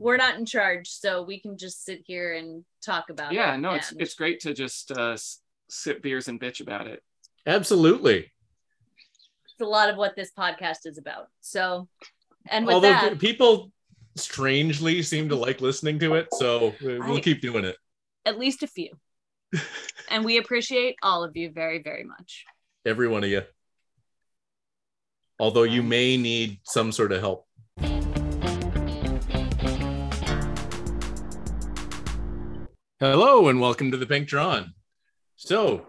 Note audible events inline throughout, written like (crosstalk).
we're not in charge, so we can just sit here and talk about Yeah, it. Yeah, no, it's and- it's great to just uh, sip beers and bitch about it. Absolutely. it's a lot of what this podcast is about. So, and with Although that, people strangely seem to like listening to it, so we'll I- keep doing it. at least a few. (laughs) and we appreciate all of you very, very much. Every one of you. Although you may need some sort of help. Hello and welcome to the Pink Drawn. So,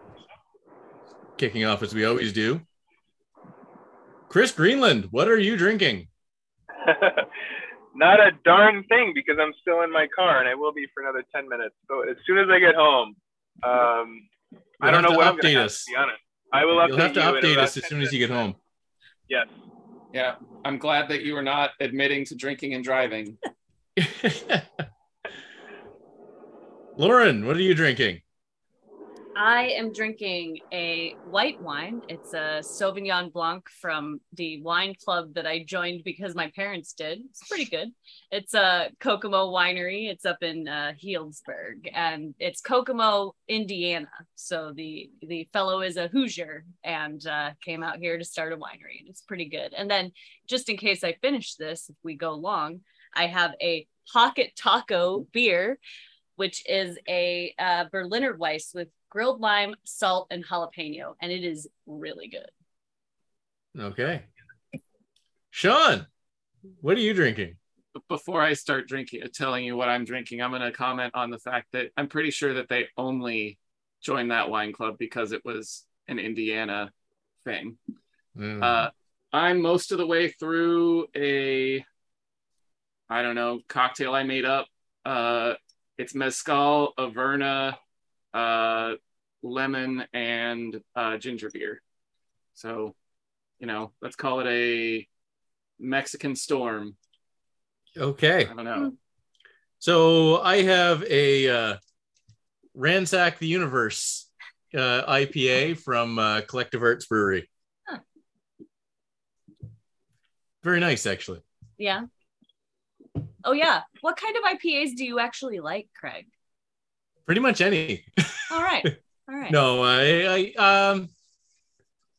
kicking off as we always do. Chris Greenland, what are you drinking? (laughs) Not a darn thing because I'm still in my car and I will be for another 10 minutes. So as soon as I get home, um, I don't have know to what I'm going update to have, us. to be honest. I will You'll have to you update us as soon as you get home. Yes. Yeah, I'm glad that you are not admitting to drinking and driving. (laughs) Lauren, what are you drinking? I am drinking a white wine. It's a Sauvignon Blanc from the wine club that I joined because my parents did. It's pretty good. It's a Kokomo winery. It's up in uh, Healdsburg, and it's Kokomo, Indiana. So the the fellow is a Hoosier and uh, came out here to start a winery, and it's pretty good. And then, just in case I finish this, if we go long, I have a Pocket Taco beer, which is a uh, Berliner Weiss with grilled lime, salt, and jalapeno, and it is really good. Okay. Sean, what are you drinking? Before I start drinking, telling you what I'm drinking, I'm going to comment on the fact that I'm pretty sure that they only joined that wine club because it was an Indiana thing. Mm. Uh, I'm most of the way through a, I don't know, cocktail I made up. Uh, it's mezcal, Averna, uh, lemon, and uh, ginger beer. So, you know, let's call it a Mexican storm. okay. I don't know. So I have a uh, Ransack the Universe uh, IPA from uh, Collective Arts Brewery. Huh. Very nice, actually. Yeah. Oh yeah. What kind of IPAs do you actually like, Craig? Pretty much any. All right. (laughs) All right. No, I, I um,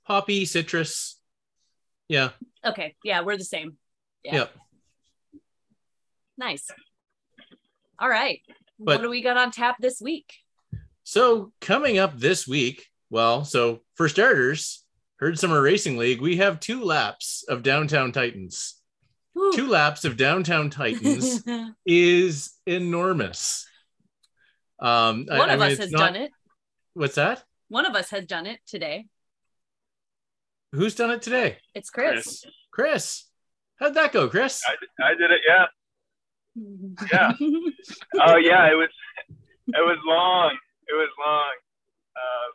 poppy, citrus. Yeah. Okay. Yeah, we're the same. Yeah. Yep. Nice. All right. But- what do we got on tap this week? So coming up this week, well, so for starters, Herd Summer Racing League, we have two laps of Downtown Titans. Whew. Two laps of Downtown Titans (laughs) is enormous. Um, One I of mean, us has not- done it. What's that? One of us has done it today. Who's done it today? It's Chris. Chris. Chris. How'd that go, Chris? I, I did it. Yeah. Yeah. (laughs) Oh yeah. It was, it was long. It was long. Um,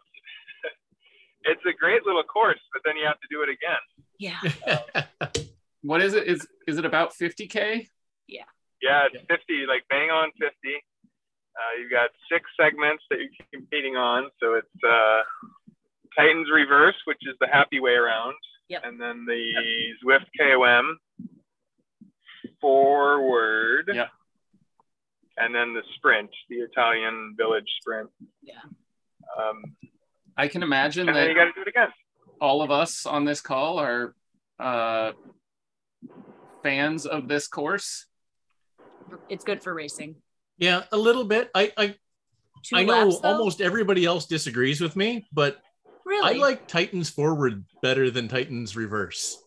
(laughs) it's a great little course, but then you have to do it again. yeah. What is it? Is is it about 50k? Yeah, Yeah, it's 50, like bang on 50. Uh, you've got six segments that you're competing on. So it's uh, Titans Reverse, which is the happy way around. Yep. And then the Zwift KOM forward. Yep. And then the sprint, the Italian village sprint. Yeah. Um, I can imagine and then you got to do it again. all of us on this call are uh, fans of this course. It's good for racing. yeah, a little bit. I I, Two I know laps, almost everybody else disagrees with me, but really. I like Titans forward better than Titans reverse.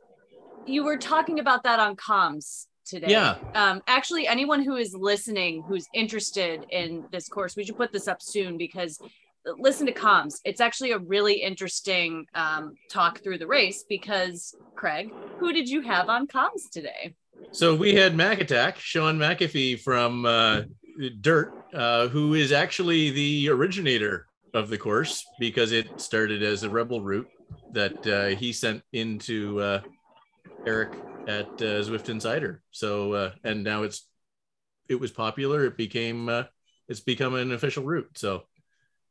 you were talking about that on comms today. Yeah. Um, actually, anyone who is listening who's interested in this course, we should put this up soon because listen to comms. It's actually a really interesting um, talk through the race because Craig, who did you have on comms today? So we had Mac Attack, Sean McAfee from uh, Dirt, uh, who is actually the originator of the course because it started as a rebel route that uh, he sent into uh, Eric at uh, Zwift Insider. So uh, and now it's it was popular. It became uh, it's become an official route. So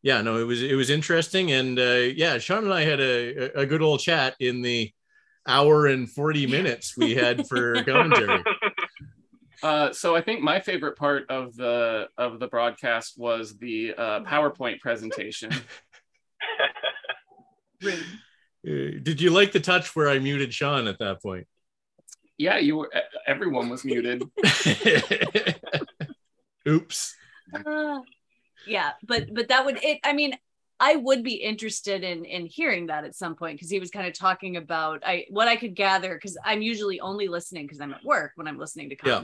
yeah, no, it was it was interesting, and uh, yeah, Sean and I had a a good old chat in the hour and 40 minutes we had (laughs) for commentary. Uh, so I think my favorite part of the of the broadcast was the uh, PowerPoint presentation. (laughs) Uh, Did you like the touch where I muted Sean at that point? Yeah, you were. Everyone was muted. (laughs) Oops. Yeah, but but that would it. I mean, I would be interested in in hearing that at some point because he was kind of talking about I what I could gather because I'm usually only listening because I'm at work when I'm listening to comms. Yeah.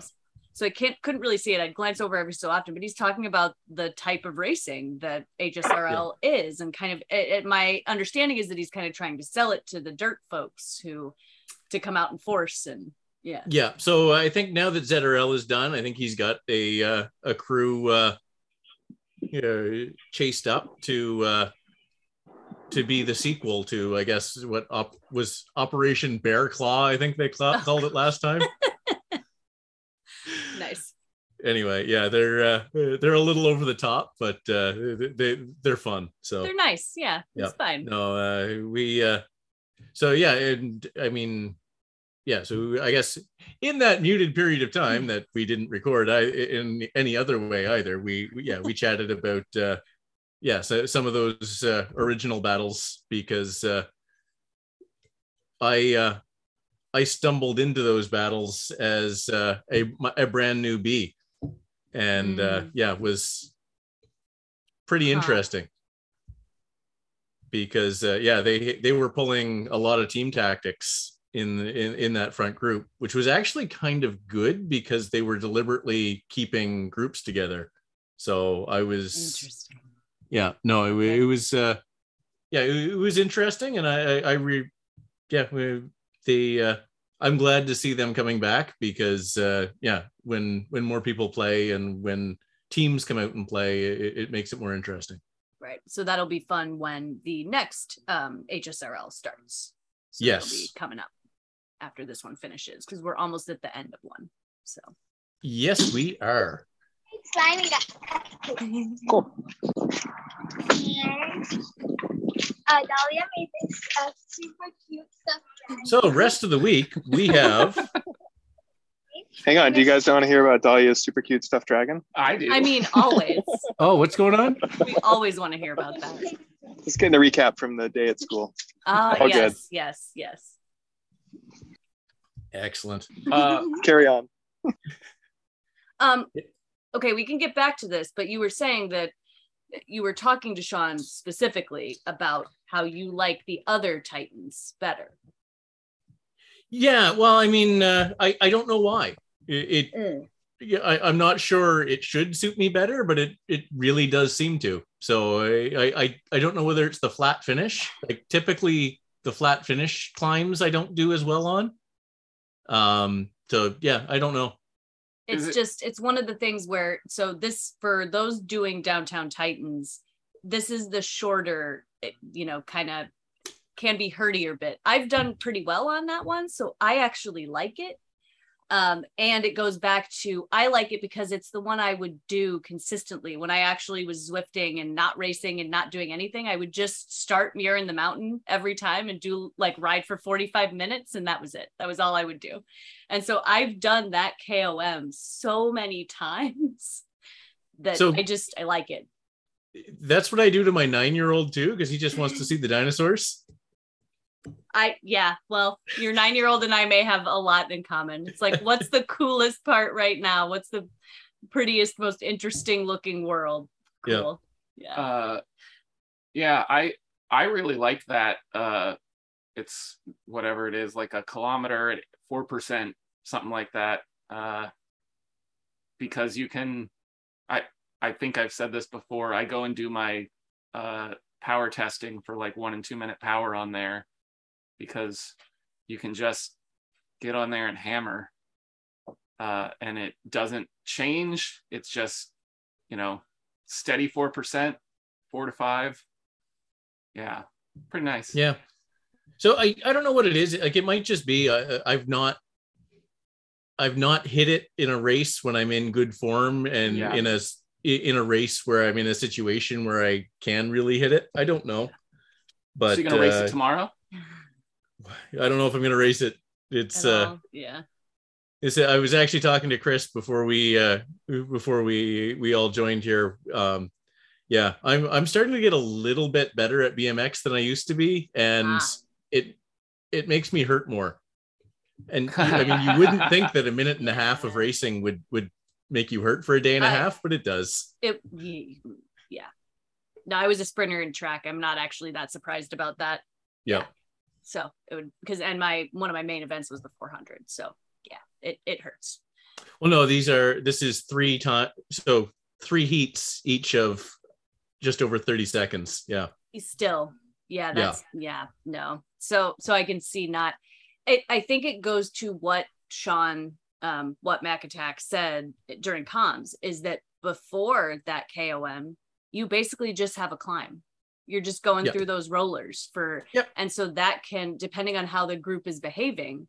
So I can't couldn't really see it. I'd glance over every so often, but he's talking about the type of racing that HSRL is, and kind of it, it- my understanding is that he's kind of trying to sell it to the dirt folks who to come out and force and yeah. Yeah. So I think now that ZRL is done, I think he's got a uh, a crew uh, you know, chased up to uh, to be the sequel to I guess what op- was Operation Bear Claw. I think they cla- called it last time. (laughs) Nice. anyway, yeah, they're uh, they're a little over the top, but uh, they they're fun. So They're nice. Yeah, it's fine. no, uh, we uh, so yeah, and I mean, yeah, so I guess in that muted period of time that we didn't record, I in any other way either. We, we yeah, we chatted about uh, yeah, so some of those uh, original battles because uh, I uh, I stumbled into those battles as uh, a a brand new bee, and uh, Mm. yeah, was pretty Huh. interesting because uh, yeah, they they were pulling a lot of team tactics in in in that front group, which was actually kind of good because they were deliberately keeping groups together. So I was Interesting. yeah no it, it was uh yeah it, it was interesting and i i, I re yeah we, the uh i'm glad to see them coming back because uh yeah when when more people play and when teams come out and play it, it makes it more interesting Right. So that'll be fun when the next um, HSRL starts. So Yes. Coming up after this one finishes because we're almost at the end of one. So yes we are slimy. Cool. And uh, Dahlia made this uh, super cute stuff. so rest of the week we have (laughs) Hang on. Do you guys want to hear about Dahlia's super cute stuffed dragon? I do. I mean, always. (laughs) oh what's going on we always want to hear about that. Just getting a recap from the day at school. Ah, All yes, good. yes, yes. Excellent uh, (laughs) Carry on. Um, okay, we can get back to this, but you were saying that you were talking to Sean specifically about how you like the other Titans better. yeah well i mean uh, i i don't know why it, it yeah, I, I'm not sure it should suit me better, but it it really does seem to. So I, I I don't know whether it's the flat finish. Like typically the flat finish climbs I don't do as well on. Um. So yeah, I don't know. it's it- just it's one of the things where so this for those doing downtown titans this is the shorter eh, you know kind of can be herdier bit i've done pretty well on that one so i actually like it um and it goes back to i like it because it's the one i would do consistently when i actually was zwifting and not racing and not doing anything i would just start mirroring the mountain every time and do like ride for 45 minutes and that was it that was all i would do and so I've done that KOM so many (laughs) times that So- I just I like it. That's what I do to my nine year old too, because he just wants to (laughs) see the dinosaurs. I yeah, well, your 9-year-old and I may have a lot in common. It's like what's the coolest part right now? What's the prettiest most interesting looking world? Yeah. Yeah. uh, yeah, I I really like that. Uh, it's whatever it is, like a kilometer at four percent, something like that. Uh, because you can, I I think I've said this before. I go and do my uh, power testing for like one and two minute power on there, because you can just get on there and hammer, uh, and it doesn't change. It's just you know steady four percent, four to five. Yeah, pretty nice. Yeah. So I, I don't know what it is. Like it might just be I, I've not I've not hit it in a race when I'm in good form and Yeah. in a in a race where I'm in a situation where I can really hit it. I don't know. But so you're gonna race uh, it tomorrow? (laughs) I don't know if I'm gonna race it. It's uh yeah. Is I was actually talking to Chris before we uh before we we all joined here. Um yeah, I'm I'm starting to get a little bit better at BMX than I used to be, and Ah. it it makes me hurt more. And (laughs) I mean, you wouldn't think that a minute and a half of racing would would make you hurt for a day and a I- half, but it does. It yeah. No, I was a sprinter in track. I'm not actually that surprised about that. Yeah. So it would because and my one of my main events was the 400. So yeah, it it hurts. Well, no, these are this is three times so three heats each of just over 30 seconds. Yeah. Still, yeah, that's yeah. no. So so I can see not. It, I think it goes to what Sean, um, what Mac Attack said during comms is that before that KOM, you basically just have a climb. You're just going Yeah. through those rollers for, Yep. and so that can, depending on how the group is behaving,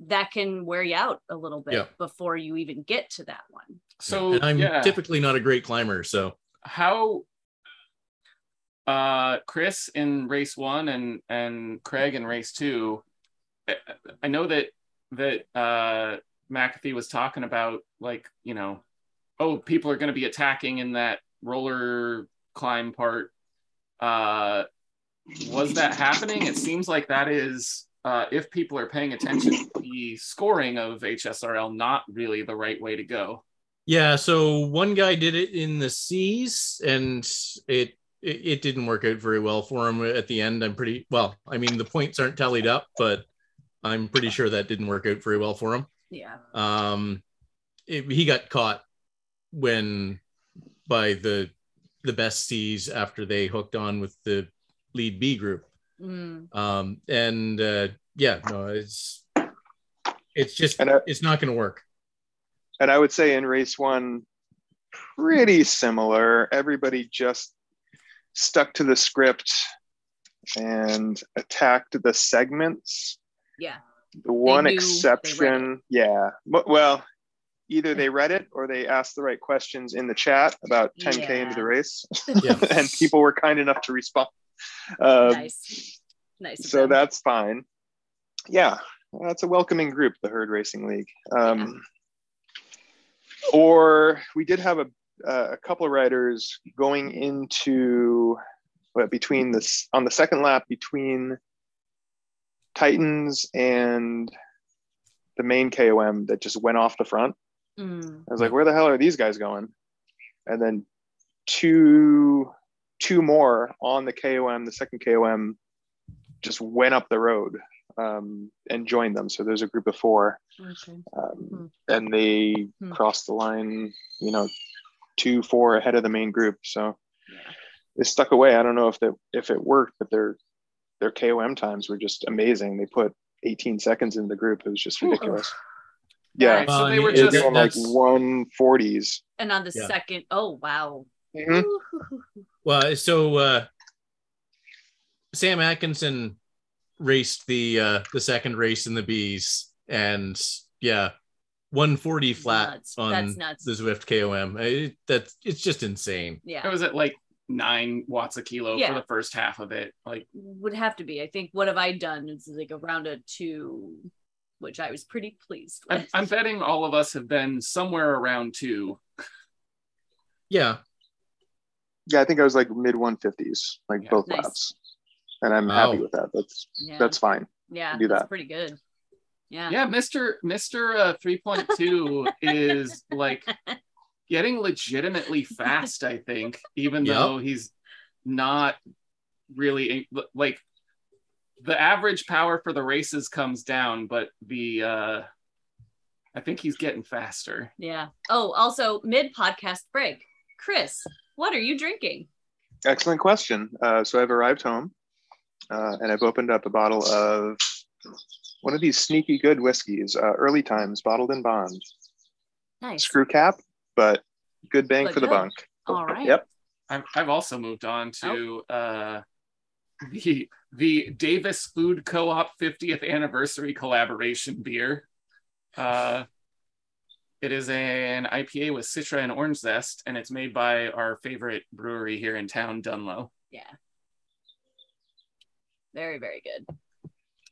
that can wear you out a little bit Yeah. before you even get to that one. So and I'm yeah, typically not a great climber, so how uh Chris in race one and and Craig in race two, I- I know that that uh McAfee was talking about like, you know, oh, people are gonna be attacking in that roller climb part. Uh was that happening? It seems like that is uh if people are paying attention, the scoring of HSRL not really the right way to go. Yeah, so one guy did it in the seas, and it, it it didn't work out very well for him at the end. I'm pretty well. I mean, the points aren't tallied up, but I'm pretty sure that didn't work out very well for him. Yeah. Um, it, he got caught when by the the best seas after they hooked on with the lead B group. Mm, Um, and uh, yeah, no, it's it's just And I- it's not going to work. And I would say in race one, pretty similar. Everybody just stuck to the script and attacked the segments. yeah. The one knew they read exception, yeah. But- Well, either they read it or they asked the right questions in the chat about 10K into the race. (laughs) Yeah. (laughs) and people were kind enough to respond. Um, nice. Nice. so that's fine. Yeah, that's a welcoming group, the Herd Racing League. Um, Or we did have a, a couple of riders going into what between this on the second lap between Titans and the main KOM that just went off the front. Mm, I was like, where the hell are these guys going? And then two two more on the KOM, the second KOM just went up the road um, and joined them. So there's a group of four. okay. Um, and they Hmm. crossed the line, you know, two, four ahead of the main group. So Yeah. they stuck away. I don't know if that if it worked, but their their KOM times were just amazing. They put 18 seconds in the group. It was just ridiculous. All Yeah, right, so they were just it's on like 140s. And on the Yeah. second, oh wow. Mhm. Well, so uh, Sam Atkinson raced the uh, the second race in the bees, and yeah, 140 flat Nuts. on That's nuts. the Zwift KOM. It, that's it's just insane. Yeah, It Yeah. was at like nine watts a kilo Yeah. for the first half of it. Like Would have to be. I think what have I done? It's like around a two, which I was pretty pleased I'm. I'm betting all of us have been somewhere around two. Yeah, Yeah, I think I was like mid 150s, like Yeah. both Nice. laps. And I'm Wow. happy with that. That's yeah. that's fine. yeah, do that's that. pretty good. Yeah. Yeah, Mr. Mr. Uh, 3.2 (laughs) is like getting legitimately fast, I think, even Yep. though he's not really like the average power for the races comes down, but the uh I think he's getting faster. Yeah. Oh, also mid podcast break, Chris, what are you drinking? Excellent question. Uh, so I've arrived home uh, and I've opened up a bottle of one of these sneaky good whiskeys, uh, early times, bottled in bond. Nice. Screw cap, but good bang But for the good. bunk. All right. Yep. I've, I've also moved on to uh (laughs) the the Davis Food Co-op 50th anniversary collaboration beer. Uh it is an IPA with citra and orange zest, and it's made by our favorite brewery here in town, Dunloe. Yeah. Very, very good.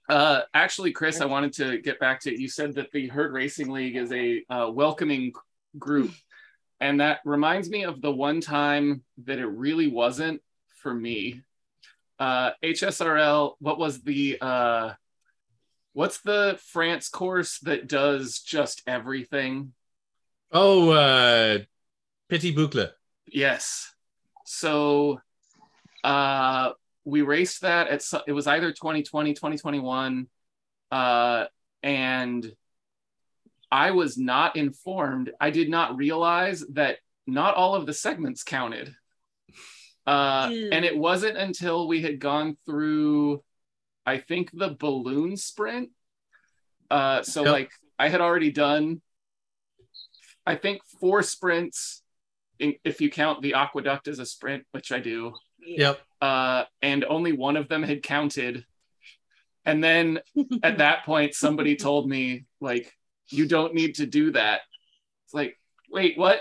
Uh, actually, Chris, I wanted to get back to you said that the Herd Racing League is a uh, welcoming group, and that reminds me of the one time that it really wasn't for me. Uh, HSRL, what was the uh, what's the France course that does just everything? Oh, uh, Petit Boucle. Yes. So uh we raced that at it was either 2020 2021 uh and I was not informed. I did not realize that not all of the segments counted. Uh and it wasn't until we had gone through I think the balloon sprint. Uh so Yep. like I had already done I think four sprints in- if you count the aqueduct as a sprint, which I do Yep. uh, and only one of them had counted. And then (laughs) at that point, somebody told me, like, you don't need to do that. It's like, wait, what?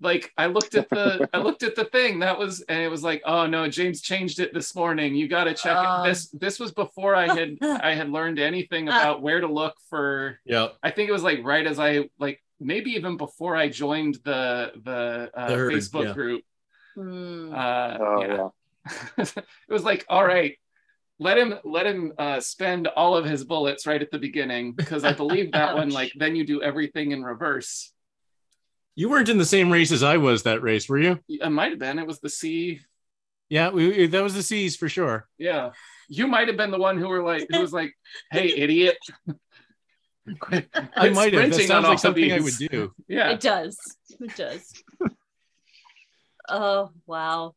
Like I looked at the I (laughs) looked at the thing that was and it was like oh no James changed it this morning. You got to check it. This this was before I had I had learned anything (laughs) about where to look for yeah I think it was like right as I like maybe even before I joined the the, uh, The herd, Facebook yeah. group. Hmm. uh, Oh yeah. yeah. (laughs) it was like all right let him let him uh, spend all of his bullets right at the beginning because i believe that one like then you do everything in reverse You weren't in the same race as I was that race, were you? I might have been it was the c Yeah, we, that was the C's for sure. yeah you might have been the one who were like who was like hey (laughs) idiot Quit- I might have. That sounds like something I would do. yeah It does. It does. (laughs) oh wow.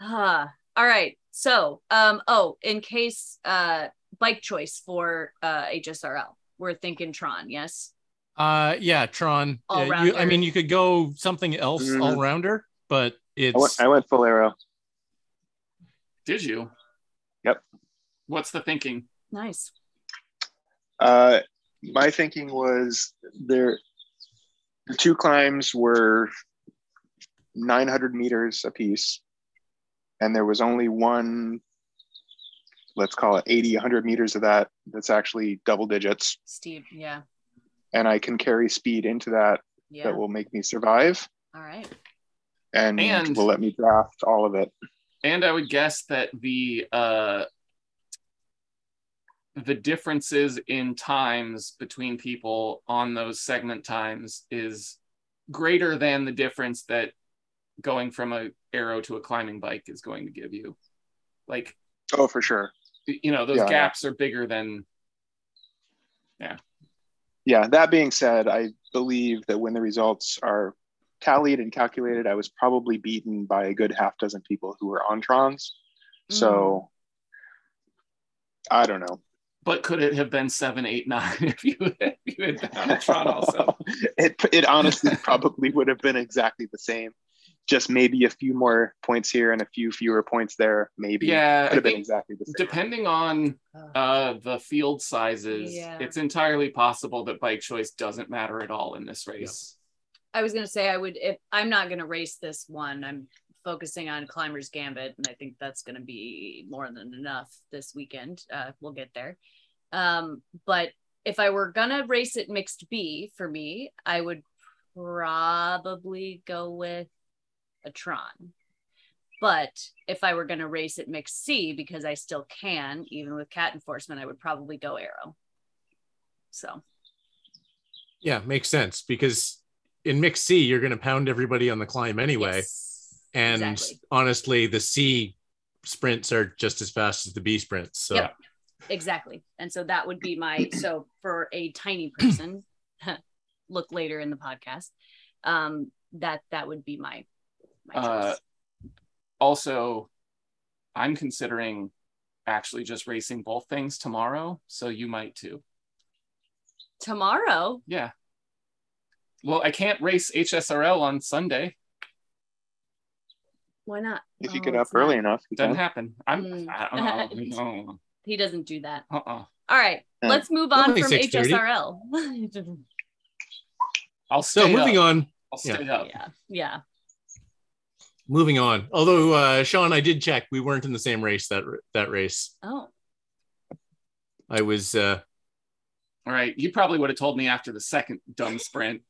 Ah. All right. So, um, oh, in case uh bike choice for uh HSRL, we're thinking Tron, yes? Uh, yeah, Tron. Yeah, you, I mean, you could go something else Mhm. all rounder, but it's I went, I went full arrow. did you Yep. what's the thinking Nice. Uh, my thinking was there. The two climbs were 900 meters apiece, and there was only one. Let's call it 80, 100 meters of that. That's actually double digits, Steve, yeah. And I can carry speed into that. Yeah. That will make me survive, All right. and, And- will let me draft all of it. and i would guess that the uh the differences in times between people on those segment times is greater than the difference that going from a arrow to a climbing bike is going to give you like Oh, for sure. you know those Yeah, yeah. gaps are bigger than Yeah. Yeah, that being said, I believe that when the results are tallied and calculated, I was probably beaten by a good half dozen people who were on Trons. So I don't know. but could it have been seven eight nine (laughs) if you, if you had been on a Tron also (laughs) it it honestly (laughs) probably would have been exactly the same. Just maybe a few more points here and a few fewer points there. Maybe yeah could have been exactly the same. depending on uh the field sizes Yeah. it's entirely possible that bike choice doesn't matter at all in this race I was gonna say I would if I'm not gonna race this one. I'm focusing on Climber's Gambit, and I think that's gonna be more than enough this weekend. Uh, we'll get there. Um, but if I were gonna race it mixed B for me, I would probably go with a Tron. But if I were gonna race it mixed C, because I still can, even with cat enforcement, I would probably go Arrow. So yeah, makes sense because in mixed C, you're going to pound everybody on the climb anyway. yes, And exactly. honestly, the C sprints are just as fast as the B sprints. So Yep. exactly and so that would be my so for a tiny person (clears throat) look later in the podcast um that that would be my Uh, also i'm considering actually just racing both things tomorrow so you might too. Tomorrow? Yeah. Well i can't race hsrl on sunday. Why not? If you Oh, get up it's not- early enough, you doesn't happen. I'm Mm. (laughs) i don't know. He doesn't do that. Uh-uh. all right Yeah. let's move on from 6:30. hsrl (laughs) i'll stay So moving up. on, i'll stay up. Yeah yeah moving on. Although uh, Sean, I did check, we weren't in the same race that that race. oh I was uh, All right, you probably would have told me after the second dumb sprint.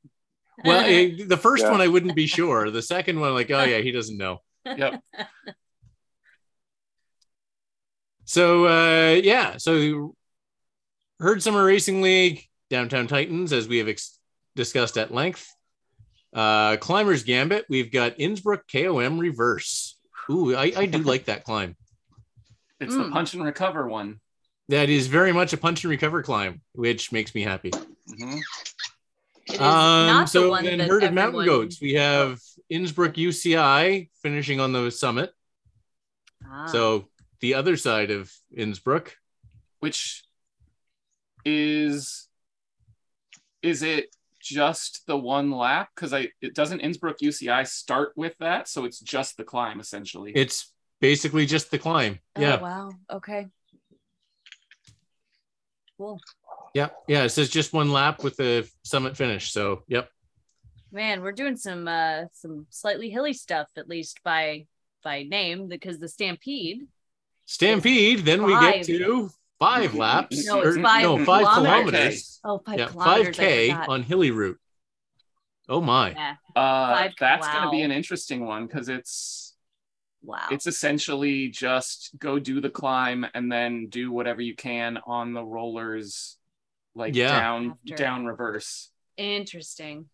well. eh, the first Yeah. one I wouldn't be sure. The second one, like, oh yeah, he doesn't know. (laughs) Yep. So uh, yeah, so Herd summer racing league downtown Titans as we have ex- discussed at length. Uh, climbers gambit. We've got Innsbruck KOM reverse. Ooh, I, I do like that climb. (laughs) It's the Mm. punch and recover one. That is very much a punch and recover climb, which makes me happy. Mhm. It is Um, not the so one then that herded mountain goats. We have Innsbruck UCI finishing on the summit. Ah. So the other side of Innsbruck. Which is is it just the one lap? Because I it doesn't Innsbruck UCI start with that, so it's just the climb essentially. It's basically just the climb. Oh, Yeah. wow. Okay. Cool. Yeah. Yeah. It says just one lap with the summit finish. So yep. Man, we're doing some uh some slightly hilly stuff at least by by name because the Stampede. Stampede. Then we get to five (laughs) laps. No, it's or- five no, five kilometers. kilometers. Oh, five Yeah, kilometers. 5K on hilly route. Oh my! Yeah. uh, Five- that's going to be an interesting one because it's Wow. it's essentially just go do the climb and then do whatever you can on the rollers, like Yeah. down After. down reverse. Interesting.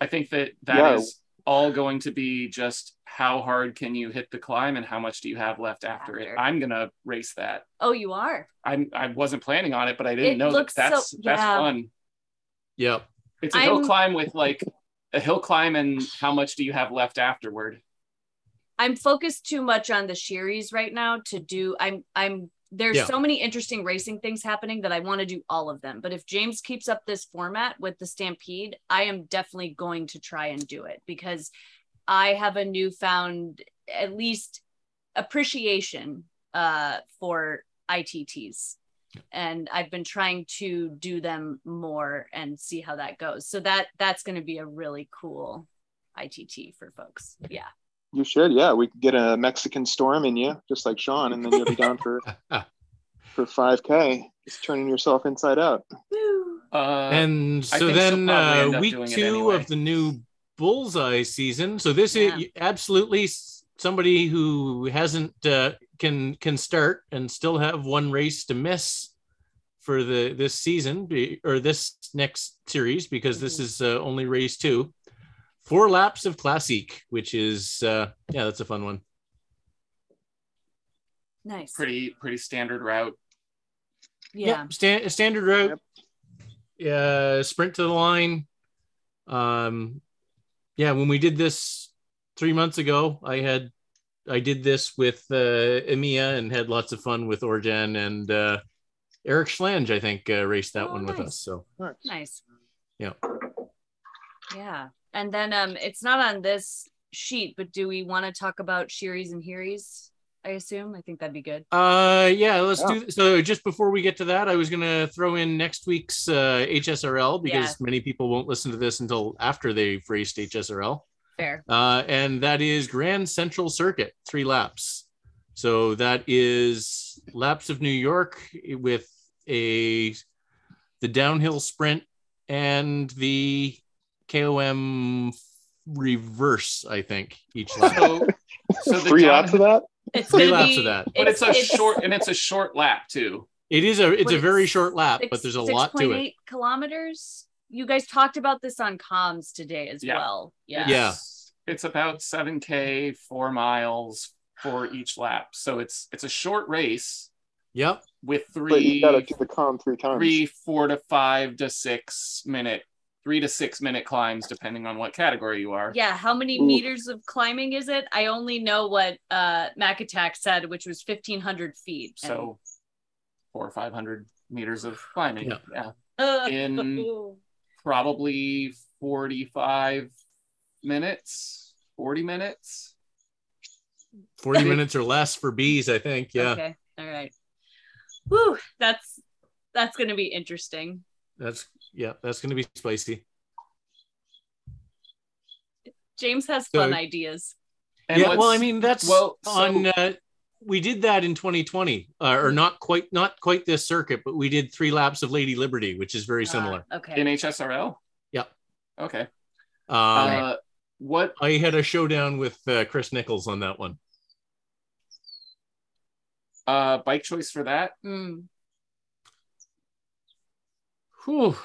I think that that is Yeah. All going to be just how hard can you hit the climb and how much do you have left after, it. I'm gonna race that. Oh, you are. I'm I wasn't planning on it, but I didn't It know that looks so- that's that's fun. Yep. It's a hill climb with like a hill climb and how much do you have left afterward? I'm focused too much on the Sheeries right now to do. I'm I'm there's Yeah. so many interesting racing things happening that I want to do all of them. But if James keeps up this format with the Stampede, I am definitely going to try and do it because I have a newfound at least appreciation uh for ITTs. And I've been trying to do them more and see how that goes. So that that's going to be a really cool ITT for folks. Yeah. You should, yeah. We could get a Mexican storm in you, just like Sean, and then you'll be down for (laughs) for 5K, just turning yourself inside out. Uh, and so then uh, week two anyway. of the new bullseye season. So this Yeah. is absolutely somebody who hasn't uh, can can start and still have one race to miss for the this season be- or this next series because this Mm-hmm. is uh, only race two. Four laps of classic, which is uh, yeah, that's a fun one. Nice. pretty pretty standard route. yeah. Yep, sta- standard route. Yeah, sprint to the line. Um, yeah, when we did this three months ago, I had I did this with uh, Emiya and had lots of fun with Orjan and uh, Eric Schlange. I think uh, raced that Oh, one with us. So Nice. Nice. Yeah. Yeah. And then um it's not on this sheet, but do we want to talk about Sheeries and Heeries? I assume. I think that'd be good. uh, yeah, let's Yeah. do. So just before we get to that, I was gonna throw in next week's uh, HSRL because Yeah. many people won't listen to this until after they've raced HSRL. Fair. uh, and that is Grand Central Circuit, three laps. So that is laps of New York with a the downhill sprint and the KOM reverse. I think each lap. So, so the Three down- laps of that? It's Three gonna laps be, of that. but it's, a short and it's a short lap too. It is a it's What a very is short lap, six- but there's a lot to it. 6.8 kilometers. You guys talked about this on comms today as Yeah. well. Yeah. Yeah. It's, it's about seven k, four miles for each lap. So it's it's a short race Yep. with But you gotta three do the KOM three times. three four to five to six minute three to six minute climbs depending on what category you are. Yeah, how many Ooh. meters of climbing is it? I only know what uh Mac Attack said, which was fifteen hundred feet. And- So four or five hundred meters of climbing. Yeah. yeah. Uh, (laughs) in- Probably 45 minutes, 40 minutes. 40 minutes or less for bees, I think. Yeah. Okay. All right. Whew, that's that's gonna be interesting. That's yeah, that's gonna be spicy. James has fun ideas. And yeah, well, I mean that's well, so- on uh, we did that in 2020, uh, or not quite not quite this circuit, but we did three laps of Lady Liberty, which is very similar. Ah, okay. in HSRL. Yep. Okay. Um, Uh, what I had a showdown with uh, Chris Nichols on that one. uh bike choice for that? Mm. Whew.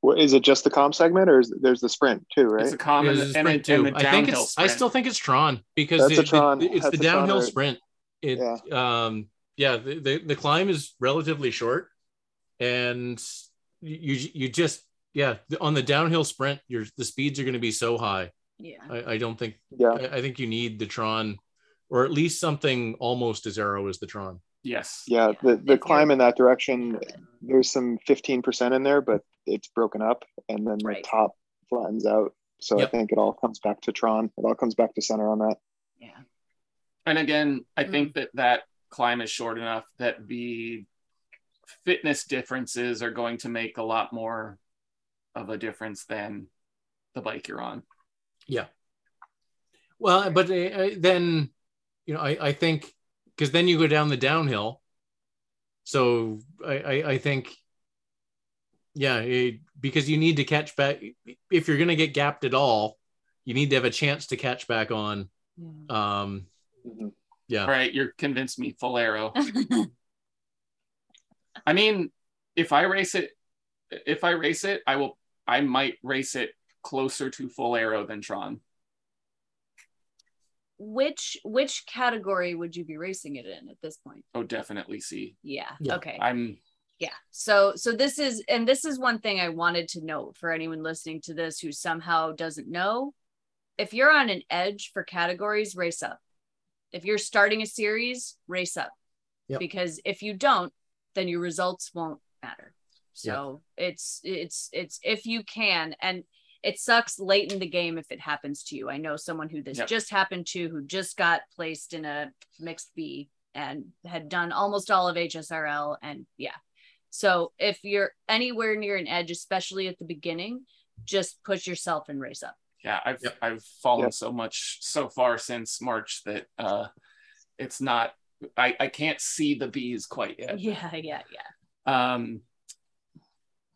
What, is it just the comp segment, or is there's the sprint too? Right. It's a common It is a and, sprint and too. the I think downhill it's. I still think it's Tron because That's a it- Tron. it- it's That's the a Tron, downhill right. sprint. It um yeah the, the the climb is relatively short, and you you just yeah on the downhill sprint your the speeds are going to be so high. yeah. I, I don't think Yeah. I, I think you need the Tron, or at least something almost as arrow as the Tron. Yes. Yeah. The the climb in that direction, there's some 15% in there, but it's broken up, and then Right. the top flattens out. So I think it all comes back to Tron. It all comes back to center on that. Yeah. And again, I Mm. think that that climb is short enough that the fitness differences are going to make a lot more of a difference than the bike you're on. Yeah. Well, but uh, uh, then, you know, I, I think because then you go down the downhill. So I, I, I think, yeah, it, because you need to catch back. If you're going to get gapped at all, you need to have a chance to catch back on. Um, Mhm. yeah. All right, you're convinced me full arrow. (laughs) I mean, if I race it, if I race it, I will. I might race it closer to full arrow than Tron. Which which category would you be racing it in at this point? Oh, definitely see. Yeah. Yeah. Okay. I'm yeah so so this is and this is one thing i wanted to note for anyone listening to this who somehow doesn't know if you're on an edge for categories race up if you're starting a series race up Yep. because if you don't then your results won't matter so it's it's it's if you can and it sucks late in the game if it happens to you i know someone who this Yep. just happened to who just got placed in a mixed b and had done almost all of hsrl and yeah so if you're anywhere near an edge, especially at the beginning, just push yourself and race up. yeah. I've Yep. I've fallen Yep. so much so far since March that uh, it's not. I I can't see the bees quite yet. (laughs) Yeah, yeah, yeah. um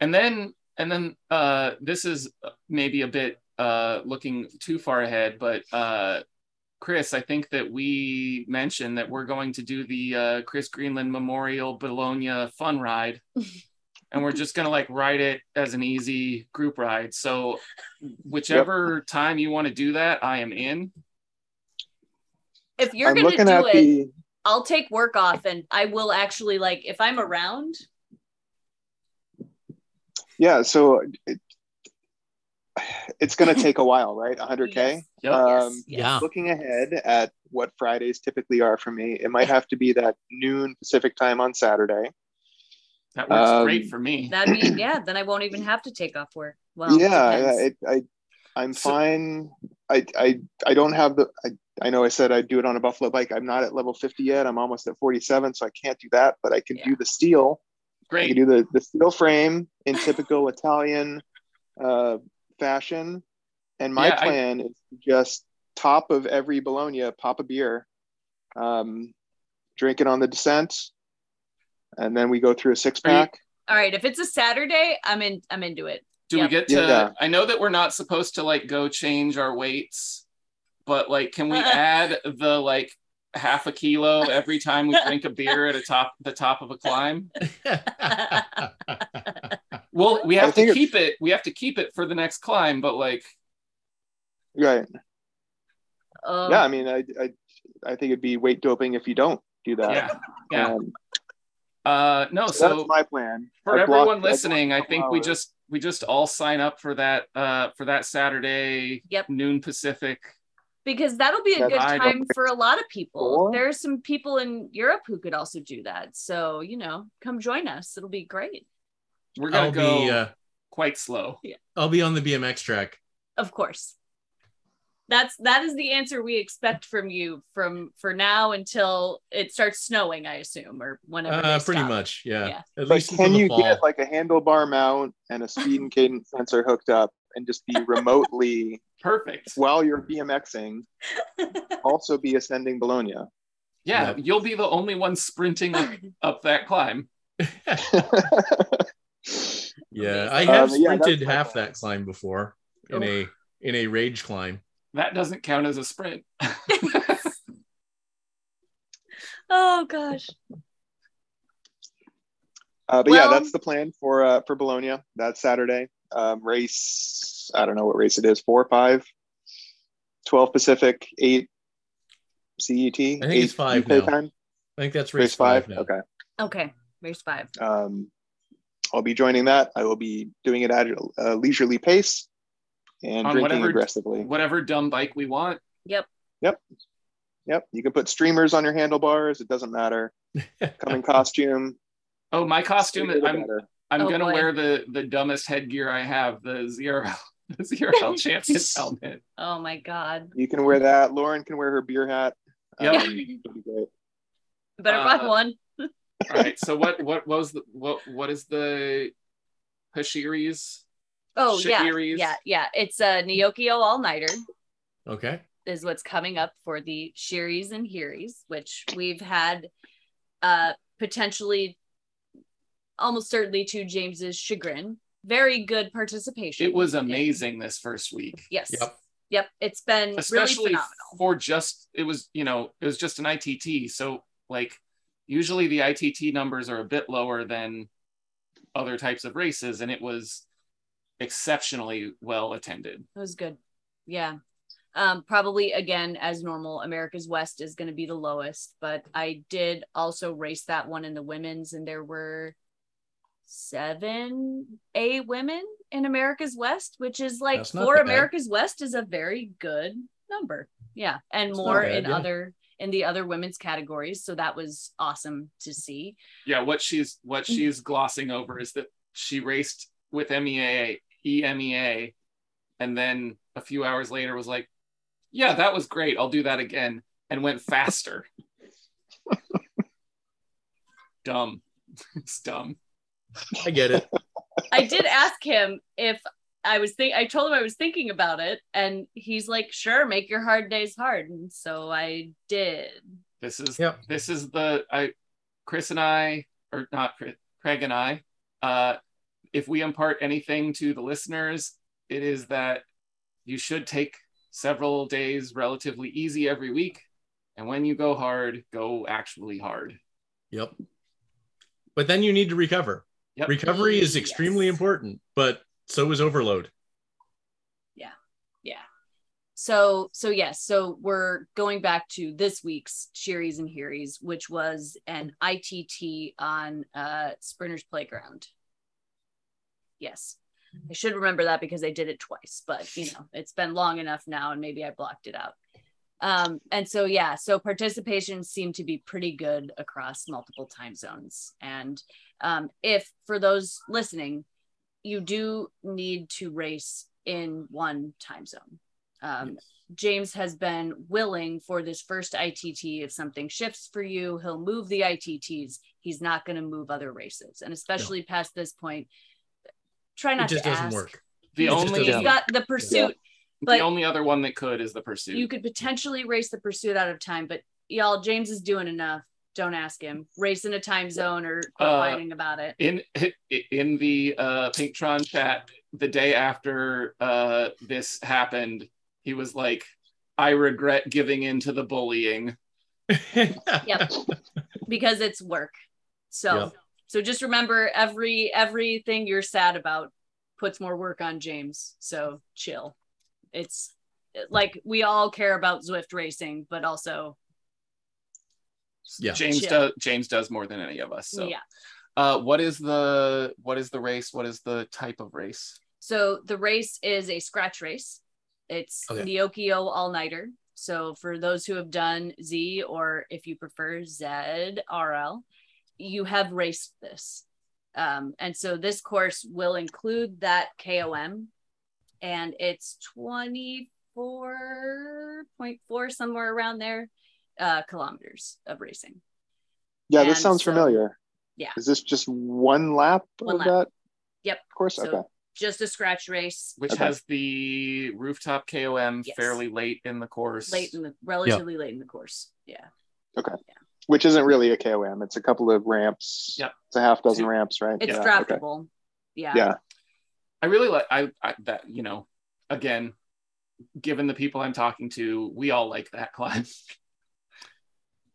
and then and then uh this is maybe a bit uh looking too far ahead but uh chris i think that we mentioned that we're going to do the uh chris greenland memorial bologna fun ride (laughs) and we're just going to like ride it as an easy group ride so whichever time you want to do that i am in If you're I'm gonna do at it, the. I'll take work off and I will actually like if I'm around. Yeah. So it, it's going (laughs) to take a while, right? 100K. Yes, Yep. Um, yes, yes. Yeah. Looking ahead at what Fridays typically are for me, it might have to be that noon Pacific time on Saturday. that works um, great for me That means (clears throat) yeah, then I won't even have to take off work. Well, yeah, yeah, it, I, I'm So- fine. I, I, I don't have the. I, I know I said I'd do it on a Buffalo bike. I'm not at level 50 yet. I'm almost at 47, so I can't do that. But I can Yeah. do the steel. I great can do the the steel frame in typical (laughs) Italian uh, fashion. And my Yeah, I- plan is just top of every Bologna, pop a beer, um, drink it on the descent, and then we go through a six Are you- pack. All right, if it's a Saturday, I'm in I'm into it. do Yep. we get to Yeah. i know that we're not supposed to like go change our weights but like can we (laughs) add the like half a kilo every time we (laughs) drink a beer at a top the top of a climb (laughs) well we have think to it's- keep it we have to keep it for the next climb but like Right. Um, yeah, I mean, I, I, I think it'd be weight doping if you don't do that. yeah yeah Um, uh no so, so that's my plan. for I everyone blocked- I listening a i couple think we just we just all sign up for that uh for that saturday Yep. noon pacific because that'll be a good I time for a lot of people. Cool. There are some people in Europe who could also do that. So, you know, come join us. It'll be great. we're gonna go be uh, quite slow Yeah. I'll be on the BMX track. Of course. That's that is the answer we expect from you from for now until it starts snowing, I assume, or whenever. Uh, pretty stop. much, yeah. Yeah. At But least can you fall. get like a handlebar mount and a speed and cadence sensor hooked up and just be (laughs) remotely Perfect. while you're BMXing, (laughs) also be ascending Bologna. Yeah, Yep. you'll be the only one sprinting up, up that climb. (laughs) (laughs) Yeah, I have Um, yeah, sprinted my half that climb before in Oh. a in a rage climb. That doesn't count as a sprint. oh gosh. Uh, but Well- yeah, that's the plan for uh, for Bologna. That's Saturday. Um, race, I don't know what race it is. Four, five, 12 Pacific, eight CET. I think eight it's five now. time. I think that's race, Race five. now. Okay. Okay. Race five. Um, I'll be joining that. I will be doing it at a leisurely pace and On drinking whatever- aggressively. Whatever dumb bike we want. Yep. Yep. Yep. You can put streamers on your handlebars. It doesn't matter. (laughs) Come in costume. Oh, my costume. sweeter I'm better. I'm Oh, gonna boy. wear the the dumbest headgear I have, the zero (laughs) the zero (laughs) L champion helmet. Oh my god. You can wear that. Lauren can wear her beer hat. Yep. Um, be great. Better Uh, buy one. All right. (laughs) So what what was the what what is the Hashiris? Oh yeah. Yeah, yeah. It's a Neokyo all nighter. Okay. is what's coming up for the Shiris and Hiris, which we've had uh potentially almost certainly to James's chagrin. Very good participation. It was in- amazing this first week. Yes. Yep. Yep. It's been especially really phenomenal. for just it was you know it was just an ITT so like usually the ITT numbers are a bit lower than other types of races and it was exceptionally well attended It was good. Yeah. Um, probably again, as normal, America's West is going to be the lowest, but I did also race that one in the women's, and there were seven A women in America's West, which is like That's for. America's West is a very good number. Yeah. And That's more bad, in yeah. other in the other women's categories. So that was awesome to see. yeah what she's what Mm. she's glossing over is that she raced with E MEA EMEA and then a few hours later was like yeah that was great I'll do that again and went faster (laughs) dumb (laughs) it's dumb I get it. (laughs) I did ask him if I was think I told him I was thinking about it, and he's like, "Sure, make your hard days hard." And so I did. This is Yep. this is the I Chris and I or not Chris, Craig and I uh if we impart anything to the listeners it is that you should take several days relatively easy every week and when you go hard go actually hard. Yep. But then you need to recover. Yep. Recovery is extremely Yes. important, but so is overload. Yeah. Yeah. So so yes, so we're going back to this week's Shiris and Hiris, which was an ITT on uh Sprinter's Playground. Yes. I should remember that because I did it twice, but you know, it's been long enough now and maybe I blocked it out. Um, and so yeah, so participation seemed to be pretty good across multiple time zones. And um, if for those listening, you do need to race in one time zone. Um, James has been willing for this first ITT. If something shifts for you, he'll move the ITTs. He's not going to move other races, and especially past this point, try not it just to doesn't ask. work. The It only He's doesn't got the pursuit, but the only other one that could is the pursuit. you could potentially race the pursuit out of time. But y'all, James is doing enough. Don't ask him. Race in a time zone or quit Uh, whining about it. in (laughs) in the uh Pinktron chat the day after uh this happened he was like I regret giving in to the bullying. (laughs) Yep. because it's work. So Yep. so just remember every everything you're sad about puts more work on James. So chill. It's like we all care about Zwift racing, but also Yeah. James Chill. does James does more than any of us. So yeah. uh what is the what is the race? What is the type of race? So the race is a scratch race. It's Okay. Neokyo all nighter. So for those who have done Z or if you prefer ZRL, you have raced this. Um, and so this course will include that KOM and it's 24.4 somewhere around there uh, kilometers of racing. Yeah, this sounds so- familiar. yeah. Is this just one lap One of lap. that? Yep. Of course. So okay. just a scratch race which Okay. has the rooftop KOM Yes. fairly late in the course. late in the relatively late in the course. Yeah. Okay. Which isn't really a KOM. It's a couple of ramps. Yep. It's a half dozen Two. ramps, right? It's yeah. okay. draftable. Yeah. Yeah. I really like I, I that you know again, given the people I'm talking to, we all like that (laughs) climb.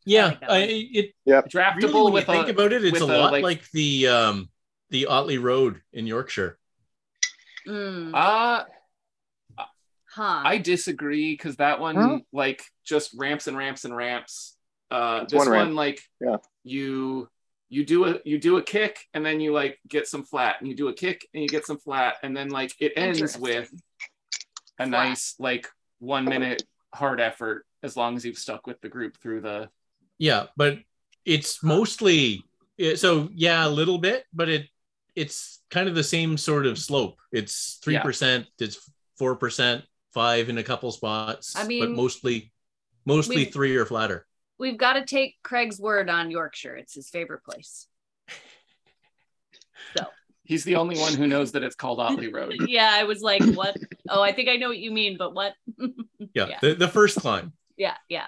Yeah, like I, one. it Draftable really, when with you think a about it, it's a a, lot like- like, the um the Otley Road in Yorkshire. Mm, uh huh. I disagree because that one Huh? like just ramps and ramps and ramps. Uh, It's this one one, like Yeah. you you do a you do a kick and then you like get some flat and you do a kick and you get some flat and then like it ends with a Flat. nice like one minute hard effort as long as you've stuck with the group through the Yeah, but it's mostly so yeah, a little bit, but it it's kind of the same sort of slope. It's three percent, it's four percent, five in a couple spots. I mean, but mean, mostly mostly three or flatter. We've got to take Craig's word on Yorkshire. It's his favorite place. (laughs) So he's the only one who knows that it's called Otley Road. (laughs) yeah, I was like, what? Oh, I think I know what you mean, but what? (laughs) Yeah, Yeah. The, the first climb. yeah yeah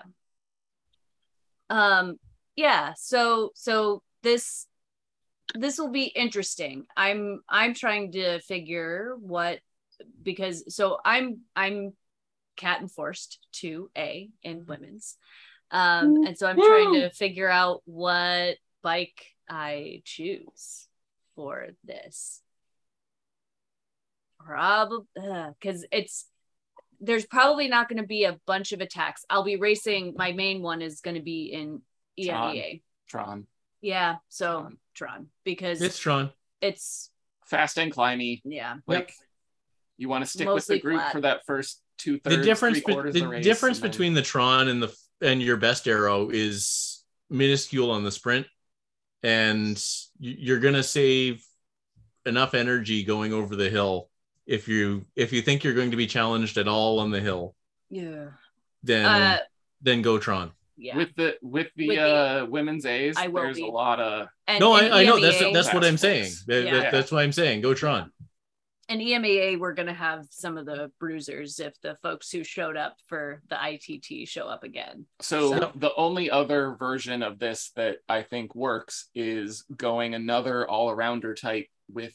um yeah so so this this will be interesting. I'm i'm trying to figure what because so i'm i'm cat enforced to a in women's. Um and so i'm trying to figure out what bike i choose for this. Probably because it's there's probably not going to be a bunch of attacks. I'll be racing. My main one is going to be in E Tron. Tron. Yeah, so Tron. Tron because It's Tron. it's Fast and climby. yeah. Like you want to stick Mostly with the group flat. for that first two thirds, The difference, three be- the of the race. difference then- between the Tron and the and your best aero is minuscule on the sprint, and you're gonna save enough energy going over the hill if you if you think you're going to be challenged at all on the hill, Yeah. then Uh then go Tron. yeah. with the with the, With the- uh women's A's, there's be. a lot of and, no, and I, I know that's that's what I'm saying. force. That- that- that's what I'm saying go Tron. and EMEA we're gonna have some of the bruisers if the folks who showed up for the ITT show up again. so So- the only other version of this that I think works is going another all-arounder type with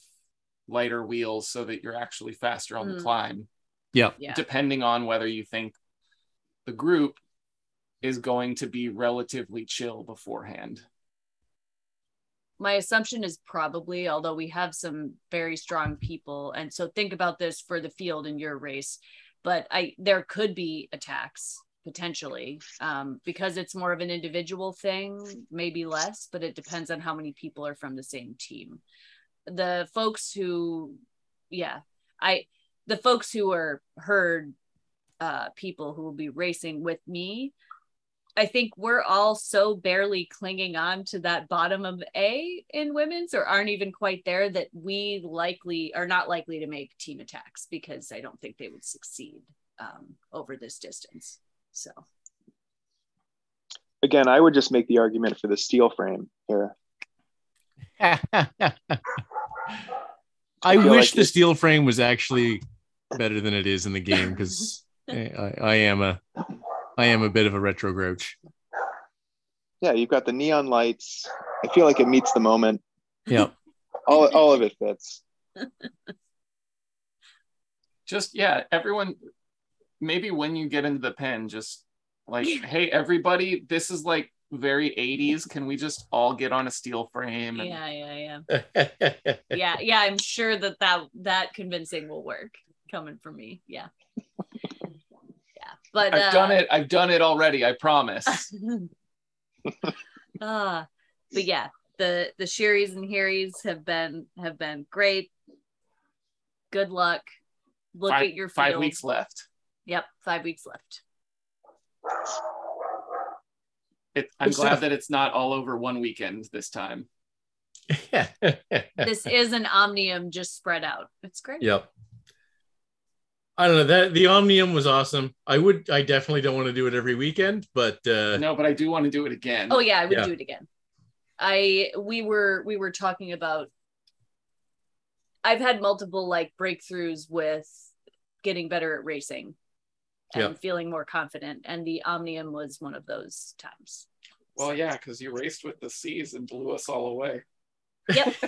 lighter wheels so that you're actually faster on the Mm. climb, Yeah. depending on whether you think the group is going to be relatively chill beforehand. my assumption is probably although we have some very strong people and so think about this for the field in your race but i there could be attacks potentially um, because it's more of an individual thing maybe less but it depends on how many people are from the same team the folks who yeah i the folks who are herd uh, people who will be racing with me I think we're all so barely clinging on to that bottom of A in women's or aren't even quite there that we likely are not likely to make team attacks because I don't think they would succeed um, over this distance. So Again, I would just make the argument for the steel frame here. (laughs) I feel wish like the it- steel frame was actually better than it is in the game because (laughs) I, I, I am a I am a bit of a retro grouch. Yeah, you've got the neon lights. I feel like it meets the moment. Yeah. (laughs) All, all of it fits. just yeah everyone maybe when you get into the pen just like (laughs) hey everybody this is like very 80s can we just all get on a steel frame and yeah, yeah, yeah, (laughs) yeah, yeah. I'm sure that that that convincing will work coming from me. Yeah, yeah. But i've uh, done it i've done it already i promise (laughs) ah, but yeah, the the Sherrys and Harrys have been have been great. Good luck. Look five, at your five weeks left Yep, five weeks left. It, i'm Good glad stuff. that it's not all over one weekend this time (laughs) (laughs) This is an omnium just spread out. It's great. Yep. I don't know that the Omnium was awesome. I would, I definitely don't want to do it every weekend, but uh, no but i do want to do it again Oh yeah, I would Yeah. do it again. I we were we were talking about I've had multiple like breakthroughs with getting better at racing and Yeah. feeling more confident. And the Omnium was one of those times. Well, yeah, because you raced with the seas and blew us all away. Yep. (laughs)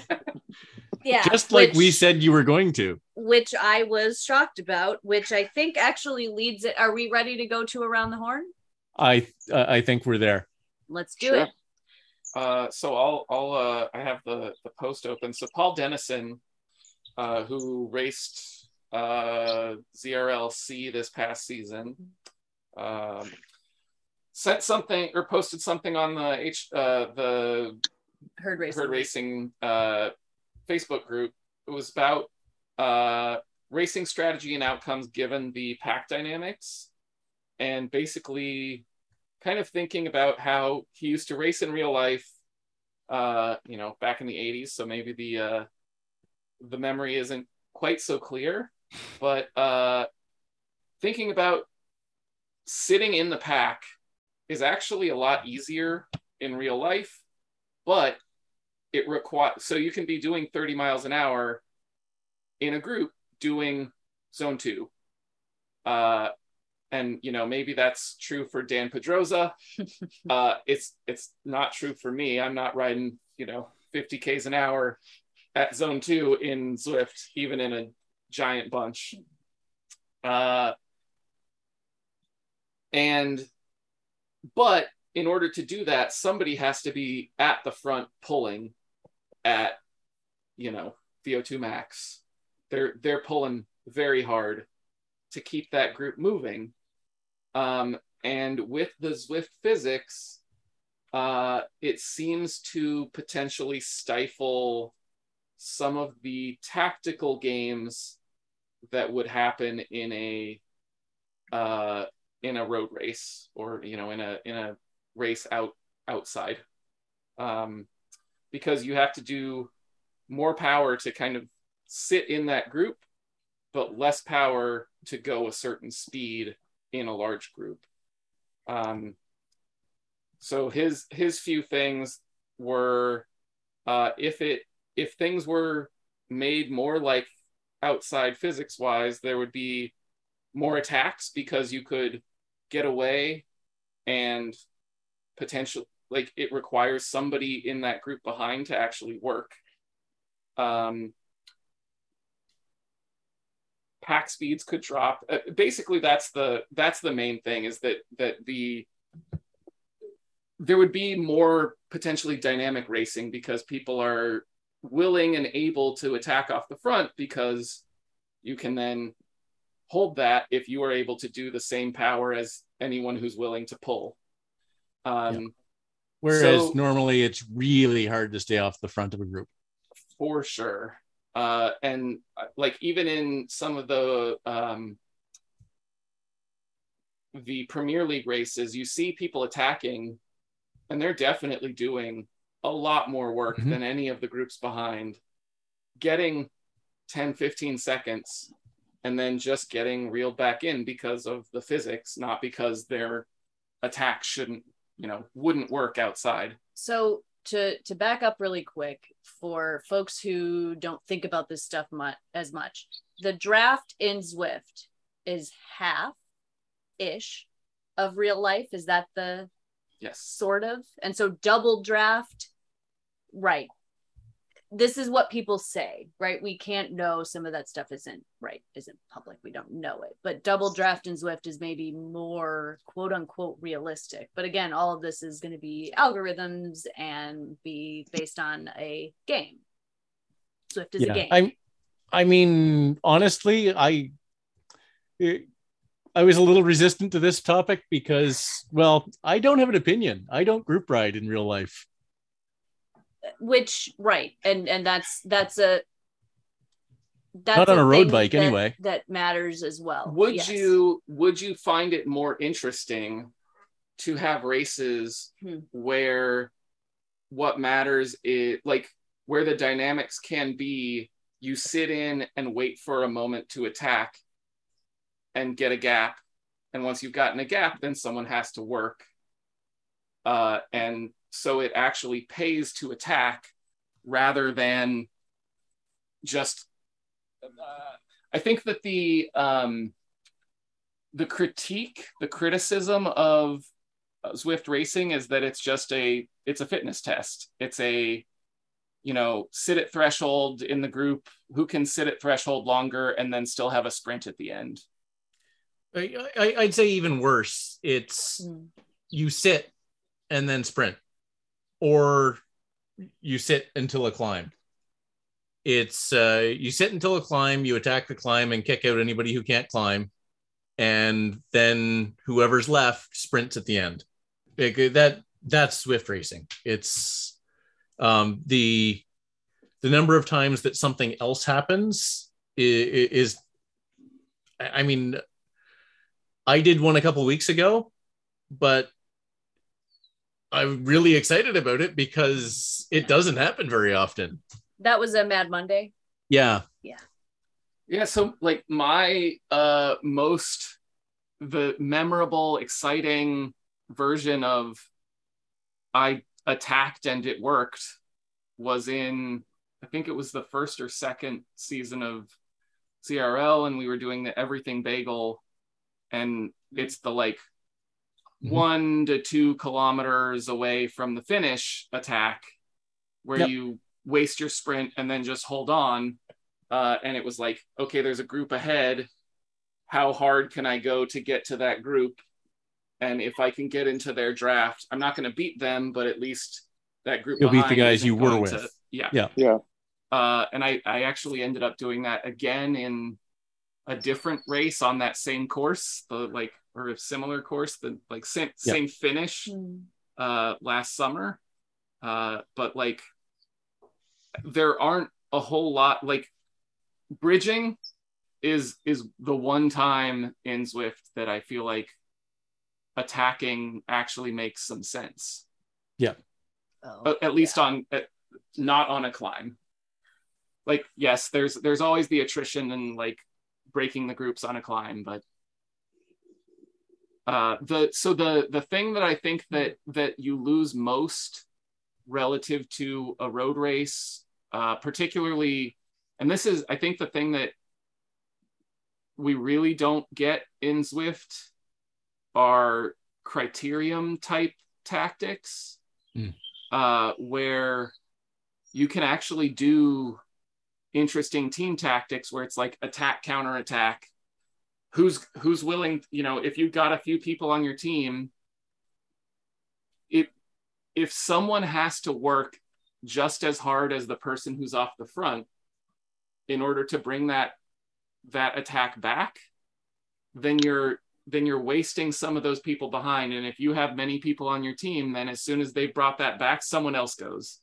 Yeah. Just like we said you were going to. which I was shocked about, which I think actually leads it. Are we ready to go to around the horn? I uh, I think we're there. Let's do Sure. it. Uh, so I'll I'll uh, I have the the post open. So Paul Dennison, uh, who raced uh, ZRLC this past season, um, sent something or posted something on the H uh, the Herd racing. Herd Racing uh, Facebook group. It was about uh, racing strategy and outcomes given the pack dynamics, and basically kind of thinking about how he used to race in real life, uh, you know, back in the 80s. So maybe the uh, the memory isn't quite so clear, but uh, thinking about sitting in the pack is actually a lot easier in real life, but it requires so you can be doing 30 miles an hour in a group doing zone two. Uh, and you know maybe that's true for Dan Pedroza. (laughs) uh, it's it's not true for me. I'm not riding you know 50 k's an hour at zone two in Zwift, even in a giant bunch. Uh, and but in order to do that, somebody has to be at the front pulling at you know VO2 max. They're they're pulling very hard to keep that group moving. Um, and with the Zwift physics, uh, it seems to potentially stifle some of the tactical games that would happen in a uh, in a road race or you know in a in a race out outside. Um, because you have to do more power to kind of sit in that group but less power to go a certain speed in a large group. Um, so his his few things were uh, if it if things were made more like outside physics wise there would be more attacks because you could get away and potential like it requires somebody in that group behind to actually work. Um pack speeds could drop. Uh, basically that's the that's the main thing is that that the there would be more potentially dynamic racing because people are willing and able to attack off the front because you can then hold that if you are able to do the same power as anyone who's willing to pull. Um, Whereas So- normally it's really hard to stay off the front of a group. for sure. Uh, and uh, like even in some of the um, the Premier League races, you see people attacking, and they're definitely doing a lot more work Mhm. than any of the groups behind, getting 10, 15 seconds, and then just getting reeled back in because of the physics, not because their attack shouldn't, you know, wouldn't work outside. So to to back up really quick for folks who don't think about this stuff much as much, the draft in Zwift is half ish of real life. Is that the Yes. sort of? And so double draft, right. This is what people say, right? We can't know some of that stuff isn't right, isn't public. We don't know it. But double draft in Zwift is maybe more quote unquote realistic. But again, all of this is going to be algorithms and be based on a game. Zwift is a game. I, I mean, honestly, I, I was a little resistant to this topic because, well, I don't have an opinion. I don't group ride in real life. which right and and that's that's a that's Not on a road bike, that- anyway. that matters as well would Yes. you would you find it more interesting to have races Hmm. where what matters is like where the dynamics can be you sit in and wait for a moment to attack and get a gap and once you've gotten a gap then someone has to work uh, and so it actually pays to attack rather than just uh, I think that the um, the critique, the criticism of Zwift racing is that it's just a it's a fitness test. It's a you know sit at threshold in the group who can sit at threshold longer and then still have a sprint at the end. I, I, I'd say even worse. It's Mm. you sit and then sprint, or you sit until a climb. It's uh, you sit until a climb, you attack the climb and kick out anybody who can't climb, and then whoever's left sprints at the end. Like, that that's Zwift racing. It's um, the the number of times that something else happens is, is I mean, I did one a couple weeks ago, but I'm really excited about it because it doesn't happen very often. That was a Mad Monday. Yeah. Yeah, Yeah. so like my uh most the memorable, exciting version of I attacked and it worked was in I think it was the first or second season of ZRL and we were doing the everything bagel and it's the like Mhm. one to two kilometers away from the finish attack where Yep. you waste your sprint and then just hold on uh, and it was like okay there's a group ahead how hard can i go to get to that group and if i can get into their draft i'm not going to beat them but at least that group You'll beat the guys you were with. to- yeah Yeah. Yeah. uh, and I, I actually ended up doing that again in a different race on that same course the like or a similar course the like same, Yeah. same finish Mm. uh, last summer. Uh, but like, there aren't a whole lot like bridging is is the one time in Zwift that I feel like attacking actually makes some sense. Oh, At, at least on at, not on a climb. Like yes, there's there's always the attrition and like breaking the groups on a climb, but uh, the so the the thing that I think that that you lose most relative to a road race, uh, particularly, and this is I think the thing that we really don't get in Zwift are criterium type tactics, Hmm. uh, where you can actually do interesting team tactics where it's like attack counter attack who's who's willing you know if you've got a few people on your team if if someone has to work just as hard as the person who's off the front in order to bring that that attack back then you're then you're wasting some of those people behind. And if you have many people on your team then as soon as they've brought that back someone else goes.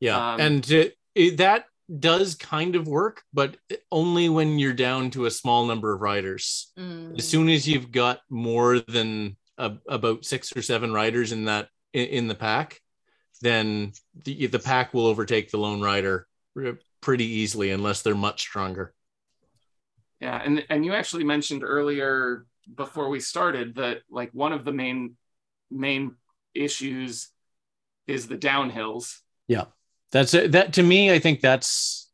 Yeah. Um, and it, it, that does kind of work, but only when you're down to a small number of riders. Mm. As soon as you've got more than a, about six or seven riders in that in, in the pack, then the, the pack will overtake the lone rider pretty easily unless they're much stronger. Yeah, and and you actually mentioned earlier before we started that like one of the main main issues is the downhills. That's it. That to me, I think that's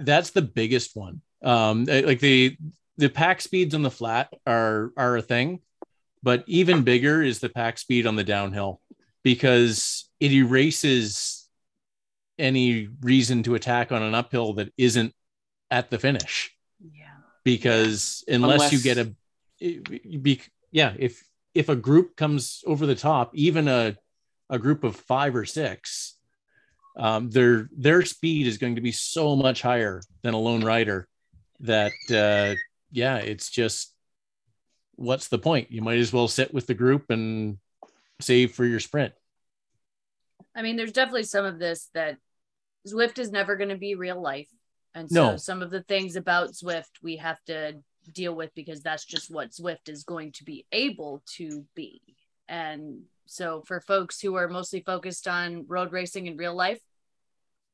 that's the biggest one. Um, like the the pack speeds on the flat are are a thing, but even bigger is the pack speed on the downhill because it erases any reason to attack on an uphill that isn't at the finish. Yeah. Because unless, you get a, be, yeah, if if a group comes over the top, even a a group of five or six, um, their their speed is going to be so much higher than a lone rider that uh, yeah, it's just what's the point? You might as well sit with the group and save for your sprint. I mean, there's definitely some of this that Zwift is never going to be real life. And so No. some of the things about Zwift we have to deal with because that's just what Zwift is going to be able to be. And so for folks who are mostly focused on road racing in real life,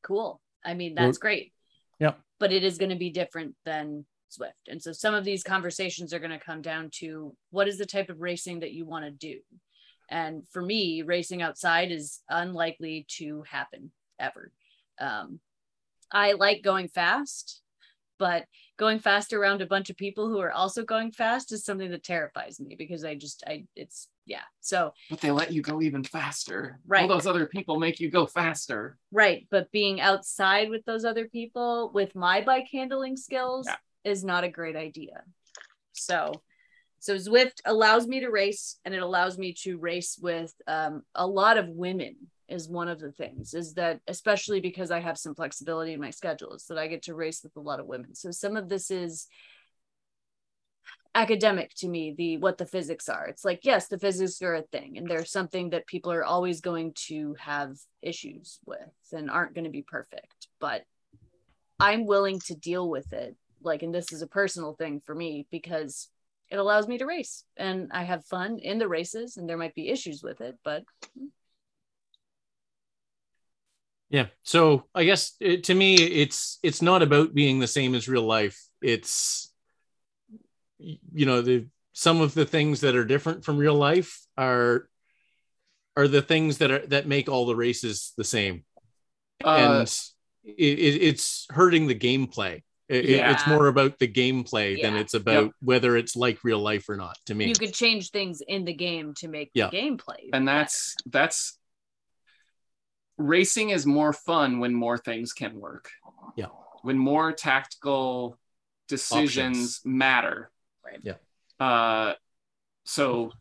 cool. I mean, that's great. Yeah. But it is going to be different than Zwift. And so some of these conversations are going to come down to what is the type of racing that you want to do? And for me, racing outside is unlikely to happen ever. Um, I like going fast, but going fast around a bunch of people who are also going fast is something that terrifies me because I just I it's yeah. So But they let you go even faster. Right. All those other people make you go faster. right, but being outside with those other people with my bike handling skills Yeah. is not a great idea. So so Zwift allows me to race and it allows me to race with um, a lot of women is one of the things is that especially because I have some flexibility in my schedule is that I get to race with a lot of women. So some of this is academic to me the what the physics are it's like yes the physics are a thing and they're something that people are always going to have issues with and aren't going to be perfect but i'm willing to deal with it like and this is a personal thing for me because it allows me to race and i have fun in the races and there might be issues with it but Yeah. So I guess it, to me, it's it's not about being the same as real life. It's you know the some of the things that are different from real life are are the things that are that make all the races the same, Uh, and it, it, it's hurting the gameplay. It- it- it's more about the gameplay than it's about whether it's like real life or not. To me, you could change things in the game to make Yeah. the gameplay and that's that's racing is more fun when more things can work. Yeah. When more tactical decisions Options. matter. Right. Yeah. Uh, so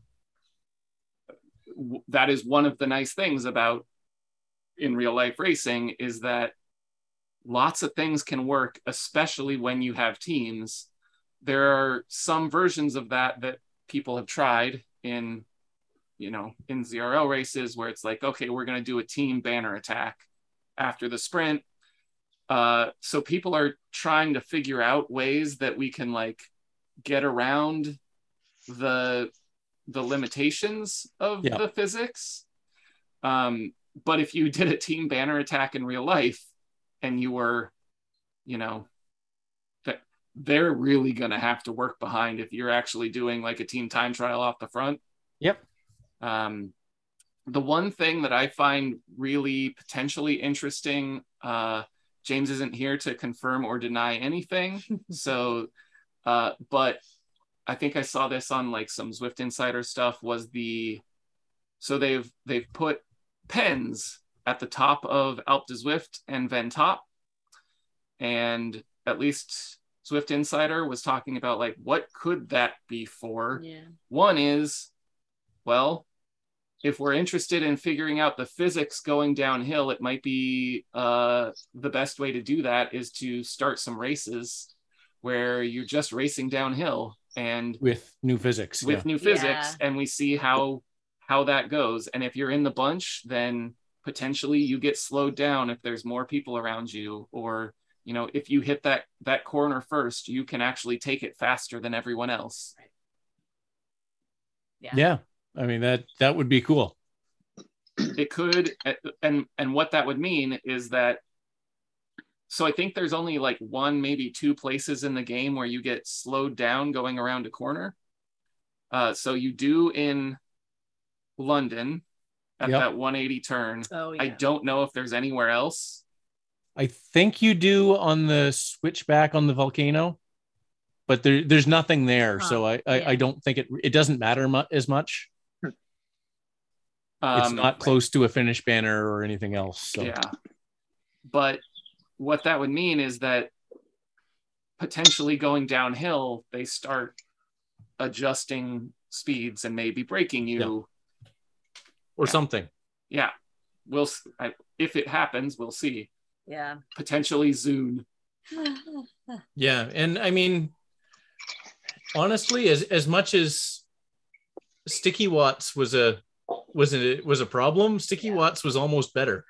w- that is one of the nice things about in real life racing is that lots of things can work, especially when you have teams. There are some versions of that that people have tried in you know, in ZRL races where it's like, okay, we're going to do a team banner attack after the sprint. Uh, so people are trying to figure out ways that we can like get around the the limitations of Yeah. the physics. Um, but if you did a team banner attack in real life and you were, you know, that they're really going to have to work behind if you're actually doing like a team time trial off the front. Yep. Um, the one thing that I find really potentially interesting, uh, James isn't here to confirm or deny anything. (laughs) so, uh, but I think I saw this on like some Zwift Insider stuff. Was the so they've they've put pens at the top of Alpe du Zwift and Ventop, and at least Zwift Insider was talking about like what could that be for? yeah One is, well, if we're interested in figuring out the physics going downhill, it might be uh, the best way to do that is to start some races where you're just racing downhill and with new physics. with yeah. new physics, Yeah. and we see how how that goes. And if you're in the bunch, then potentially you get slowed down if there's more people around you, or you know, if you hit that that corner first, you can actually take it faster than everyone else. yeah yeah. I mean that that would be cool. it could and and what that would mean is that so i think there's only like one maybe two places in the game where you get slowed down going around a corner uh, so you do in london at Yep. that 180 turn oh yeah i don't know if there's anywhere else I think you do on the switchback on the volcano, but there, there's nothing there, so I, I, yeah. I don't think it it doesn't matter mu- as much. it's Um, not close to a finish banner or anything else. So Yeah. But what that would mean is that potentially going downhill, they start adjusting speeds and maybe breaking you. or Yeah. something. Yeah. We'll s- I, if it happens, we'll see. yeah Potentially Zune. (laughs) Yeah, and I mean, honestly, as as much as Sticky Watts was a was it was a problem, Sticky Yeah. Watts was almost better.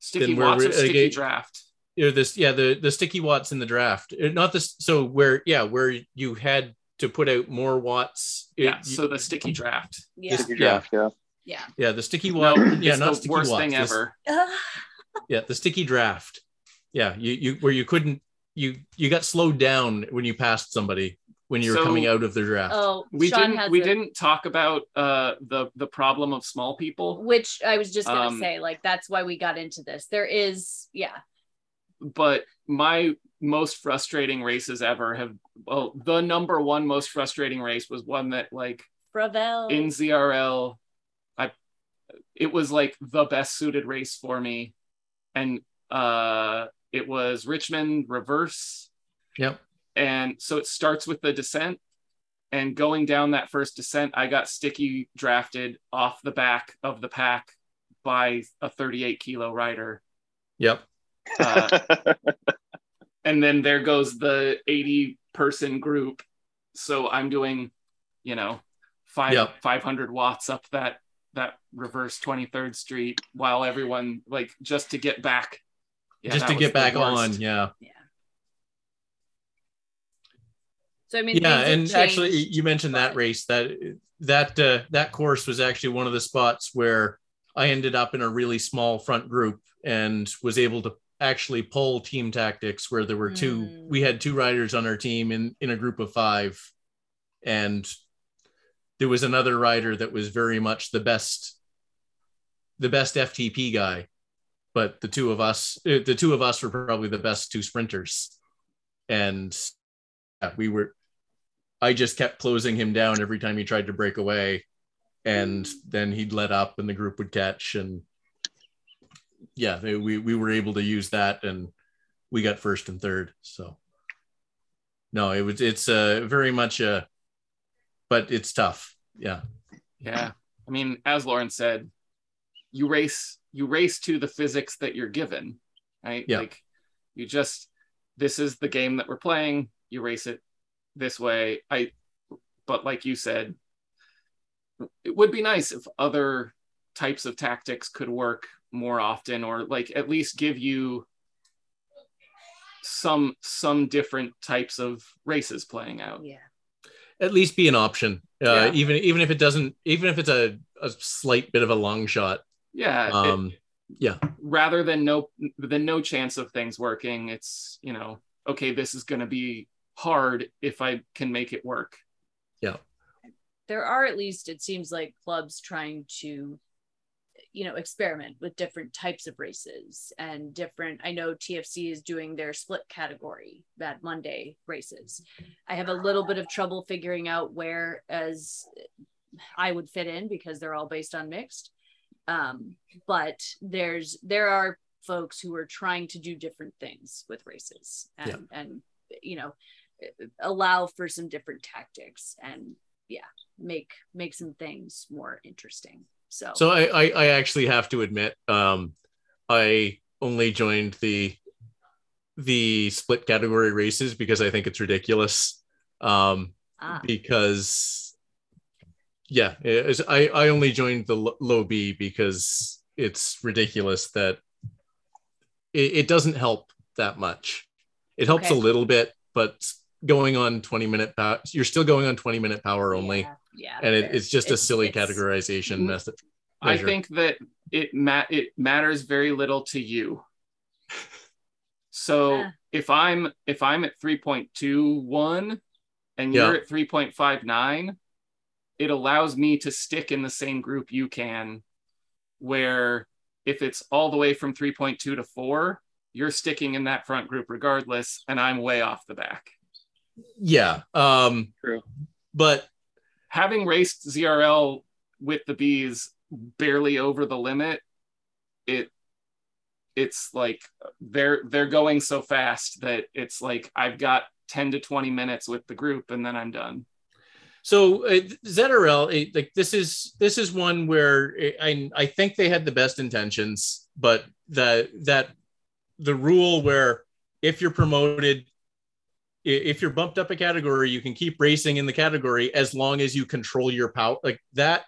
Sticky Then we're Watts or re- Sticky again- Draft. Or this, yeah, the the Sticky Watts in the draft, Uh, not this. So where, yeah, where you had to put out more watts. it- Yeah. So the Sticky Draft. yeah Sticky Yeah. draft, yeah. yeah yeah, the Sticky No, Watt, yeah, not the Sticky worst Watts, thing this- ever. (laughs) yeah the sticky draft yeah you you where you couldn't you you got slowed down when you passed somebody when you were So- coming out of the draft. oh We Sean didn't has we a- didn't talk about uh the the problem of small people, which i was just gonna Um, say like that's why we got into this. There is yeah. But my most frustrating races ever have well the number one most frustrating race was one that like Bravel. in ZRL I it was like the best suited race for me. And uh it was Richmond reverse. Yep. And so it starts with the descent and going down that first descent I got sticky drafted off the back of the pack by a 38 kilo rider Yep. uh, and then there goes the 80 person group so i'm doing you know five Yep. 500 watts up that that reverse 23rd street while everyone like just to get back Yeah, Just to get back worst. on. Yeah. So I mean, yeah. And actually, you mentioned that race that that uh, that course was actually one of the spots where I ended up in a really small front group and was able to actually pull team tactics where there were two Mm. we had two riders on our team in in a group of five and there was another rider that was very much the best the best ftp guy but the two of us uh, the two of us were probably the best two sprinters and yeah, we were i just kept closing him down every time he tried to break away and then he'd let up and the group would catch and yeah we, we were able to use that and we got first and third so. No it was it's uh, very much a but it's tough yeah. Yeah i mean as lauren said you race you race to the physics that you're given right? Yeah. like you just this is the game that we're playing you race it this way i but like you said it would be nice if other types of tactics could work more often or like at least give you some some different types of races playing out Yeah. at least be an option uh, Yeah. even even if it doesn't even if it's a, a slight bit of a long shot yeah it- um rather than no than no chance of things working it's you know okay this is going to be hard if i can make it work Yeah. there are at least it seems like clubs trying to you know experiment with different types of races and different i know tfc is doing their split category Bad monday races i have a little bit of trouble figuring out where as i would fit in because they're all based on mixed um, but there's there are folks who are trying to do different things with races and Yeah. and you know allow for some different tactics and yeah make make some things more interesting. So, so I, I i actually have to admit um i only joined the the split category races because i think it's ridiculous. Um ah, because yeah it- i i only joined the lo- low b because it's ridiculous that it, it doesn't help that much. It helps Okay. a little bit but going on 20 minute power you're still going on 20 minute power only. Yeah, yeah. And it, it's just a silly categorization method i think that it ma- it matters very little to you. So Yeah. if i'm if i'm at 3.21 and Yeah. you're at 3.59 it allows me to stick in the same group you can where if it's all the way from 3.2 to 4 you're sticking in that front group regardless and i'm way off the back yeah um True. but having raced zrl with the bees barely over the limit it it's like they're they're going so fast that it's like i've got 10 to 20 minutes with the group and then i'm done So uh, ZRL, eh, like this is this is one where eh, I I think they had the best intentions, but that that the rule where if you're promoted, if you're bumped up a category, you can keep racing in the category as long as you control your power. Like that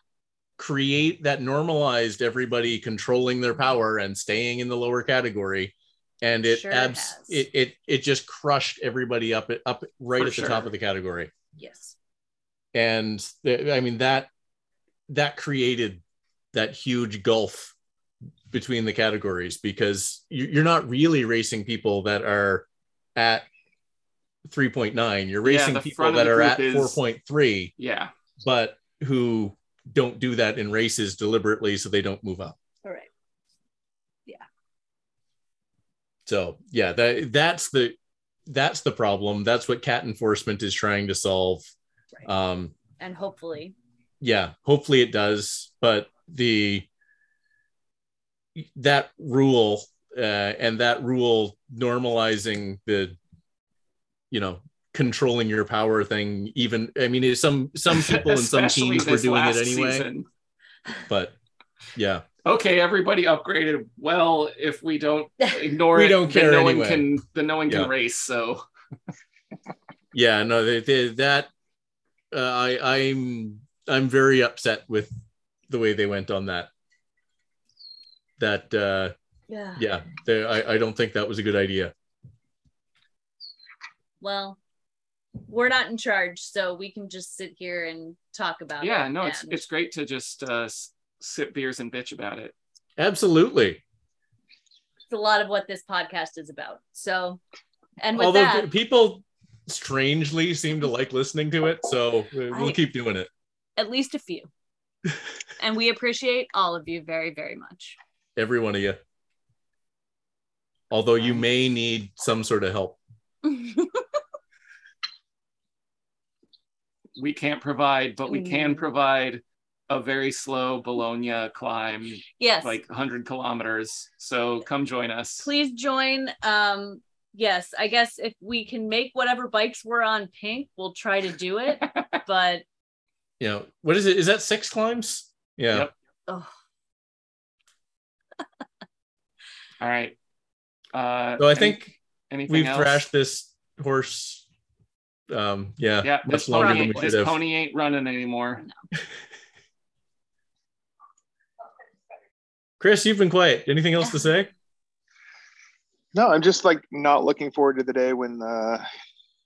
create that normalized everybody controlling their power and staying in the lower category. And it Sure it abs has. it, it it just crushed everybody up at up right For at the top of the category yes and the, i mean that that created that huge gulf between the categories because you're not really racing people that are at 3.9 you're racing the people that are at is- 4.3 yeah but who don't do that in races deliberately so they don't move up all right Yeah. so yeah that that's the that's the problem. That's what cat enforcement is trying to solve. Right. Um, and hopefully, yeah, hopefully it does. But the that rule uh, and that rule normalizing the, you know, controlling your power thing. Even I mean, some some (laughs) people in some teams were doing it anyway. season. But yeah, Okay, everybody upgraded. Well, if we don't (laughs) ignore it. We it, don't then care no anyway. one can. Then no one Yeah. can race. So yeah, no, they, they, that uh, I I'm I'm very upset with the way they went on that. That uh, yeah. yeah, they, I I don't think that was a good idea. Well, we're not in charge, so we can just sit here and talk about it. yeah, no, it's and- it's great to just uh, sip beers and bitch about it. Absolutely. it's a lot of what this podcast is about. So, and with Although that, people strangely seem to like listening to it, so we'll I- keep doing it. at least a few. (laughs) and we appreciate all of you very, very much. Every one of you. Although you may need some sort of help. (laughs) We can't provide, but we can Mm. provide a very slow Bologna climb, yes. like 100 kilometers. So come join us. please join. Um, yes, I guess if we can make whatever bikes we're on pink, we'll try to do it. (laughs) but You know, what is it? Is that six climbs? Yeah. Yep. oh, (laughs) All right. Uh, So I any- think anything we've else? thrashed this horse. Um, yeah, Yeah, much this longer pony, than we this pony ain't running anymore. Chris, you've been quiet. Anything else to say? No, I'm just like not looking forward to the day when uh,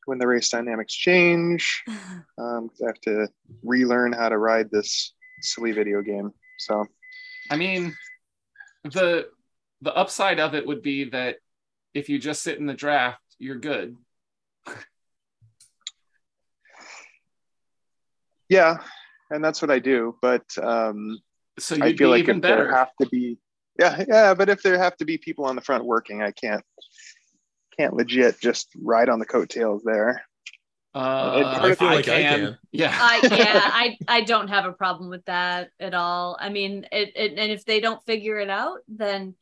when the race dynamics change. (sighs) Um, 'cause I have to relearn how to ride this silly video game. So I mean, the the upside of it would be that if you just sit in the draft, you're good. Yeah, and that's what I do. But um, So you'd I feel be like even if better. there have to be, yeah, yeah, but if there have to be people on the front working, I can't can't legit just ride on the coattails there. Uh, I feel like I can. Yeah. (laughs) I yeah, I I don't have a problem with that at all. I mean, it, it and if they don't figure it out, then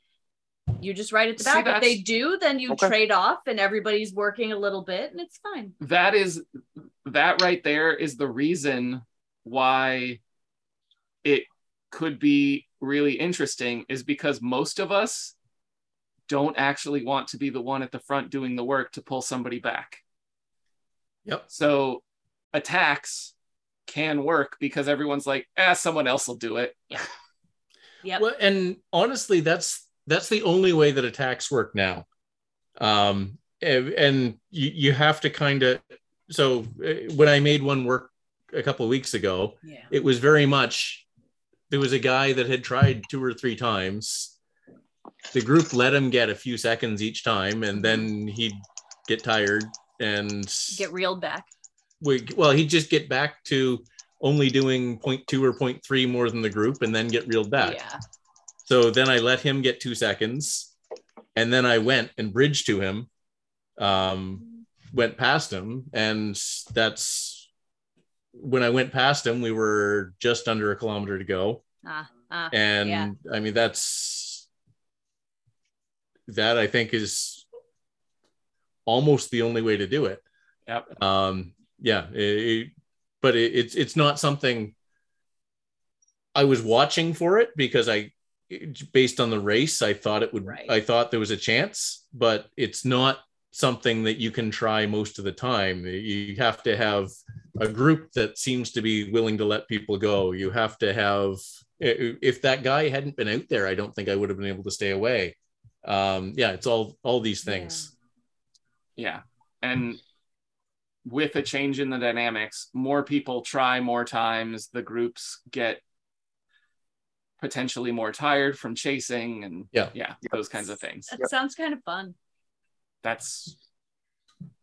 you just write at the See, back. If they do, then you Okay. trade off, and everybody's working a little bit, and it's fine. that is that right there is the reason why it could be really interesting is because most of us don't actually want to be the one at the front doing the work to pull somebody back. Yep. So attacks can work because everyone's like, ah, someone else will do it. (laughs) Yep. Well, and honestly, that's that's the only way that attacks work now. Um, and, you, you have to kind of so uh, when I made one work a couple of weeks ago, yeah. it was very much there was a guy that had tried two or three times. The group let him get a few seconds each time, and then he'd get tired and Get reeled back. we well he'd just get back to only doing 0.2 or 0.3 more than the group and then get reeled back Yeah. So then i let him get two seconds and then i went and bridged to him um went past him and that's when i went past him we were just under a kilometer to go Ah, ah. and Yeah. i mean that's that i think is almost the only way to do it Yep. um yeah it- it- but it, it's it's not something i was watching for it because i based on the race i thought it would Right. i thought there was a chance but it's not something that you can try most of the time. You have to have a group that seems to be willing to let people go. You have to have if that guy hadn't been out there i don't think i would have been able to stay away. Um yeah it's all all these things. Yeah. And with a change in the dynamics, more people try more times, the groups get potentially more tired from chasing and Yeah. yeah, those kinds of things. That Yep. sounds kind of fun. That's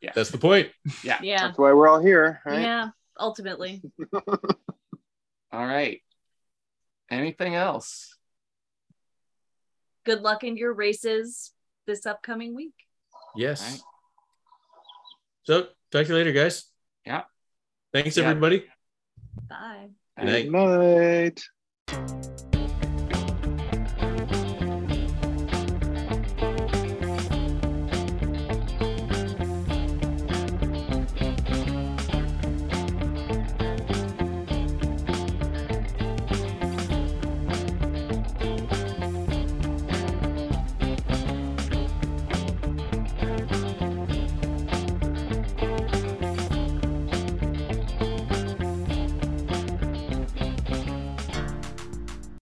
yeah. that's the point Yeah. Yeah. That's why we're all here, right? Yeah. Ultimately. (laughs) all right. Anything else? Good luck in your races this upcoming week. yes Right. So talk to you later, guys. Yeah. Thanks, Yeah. everybody. Bye. Good night. Good night.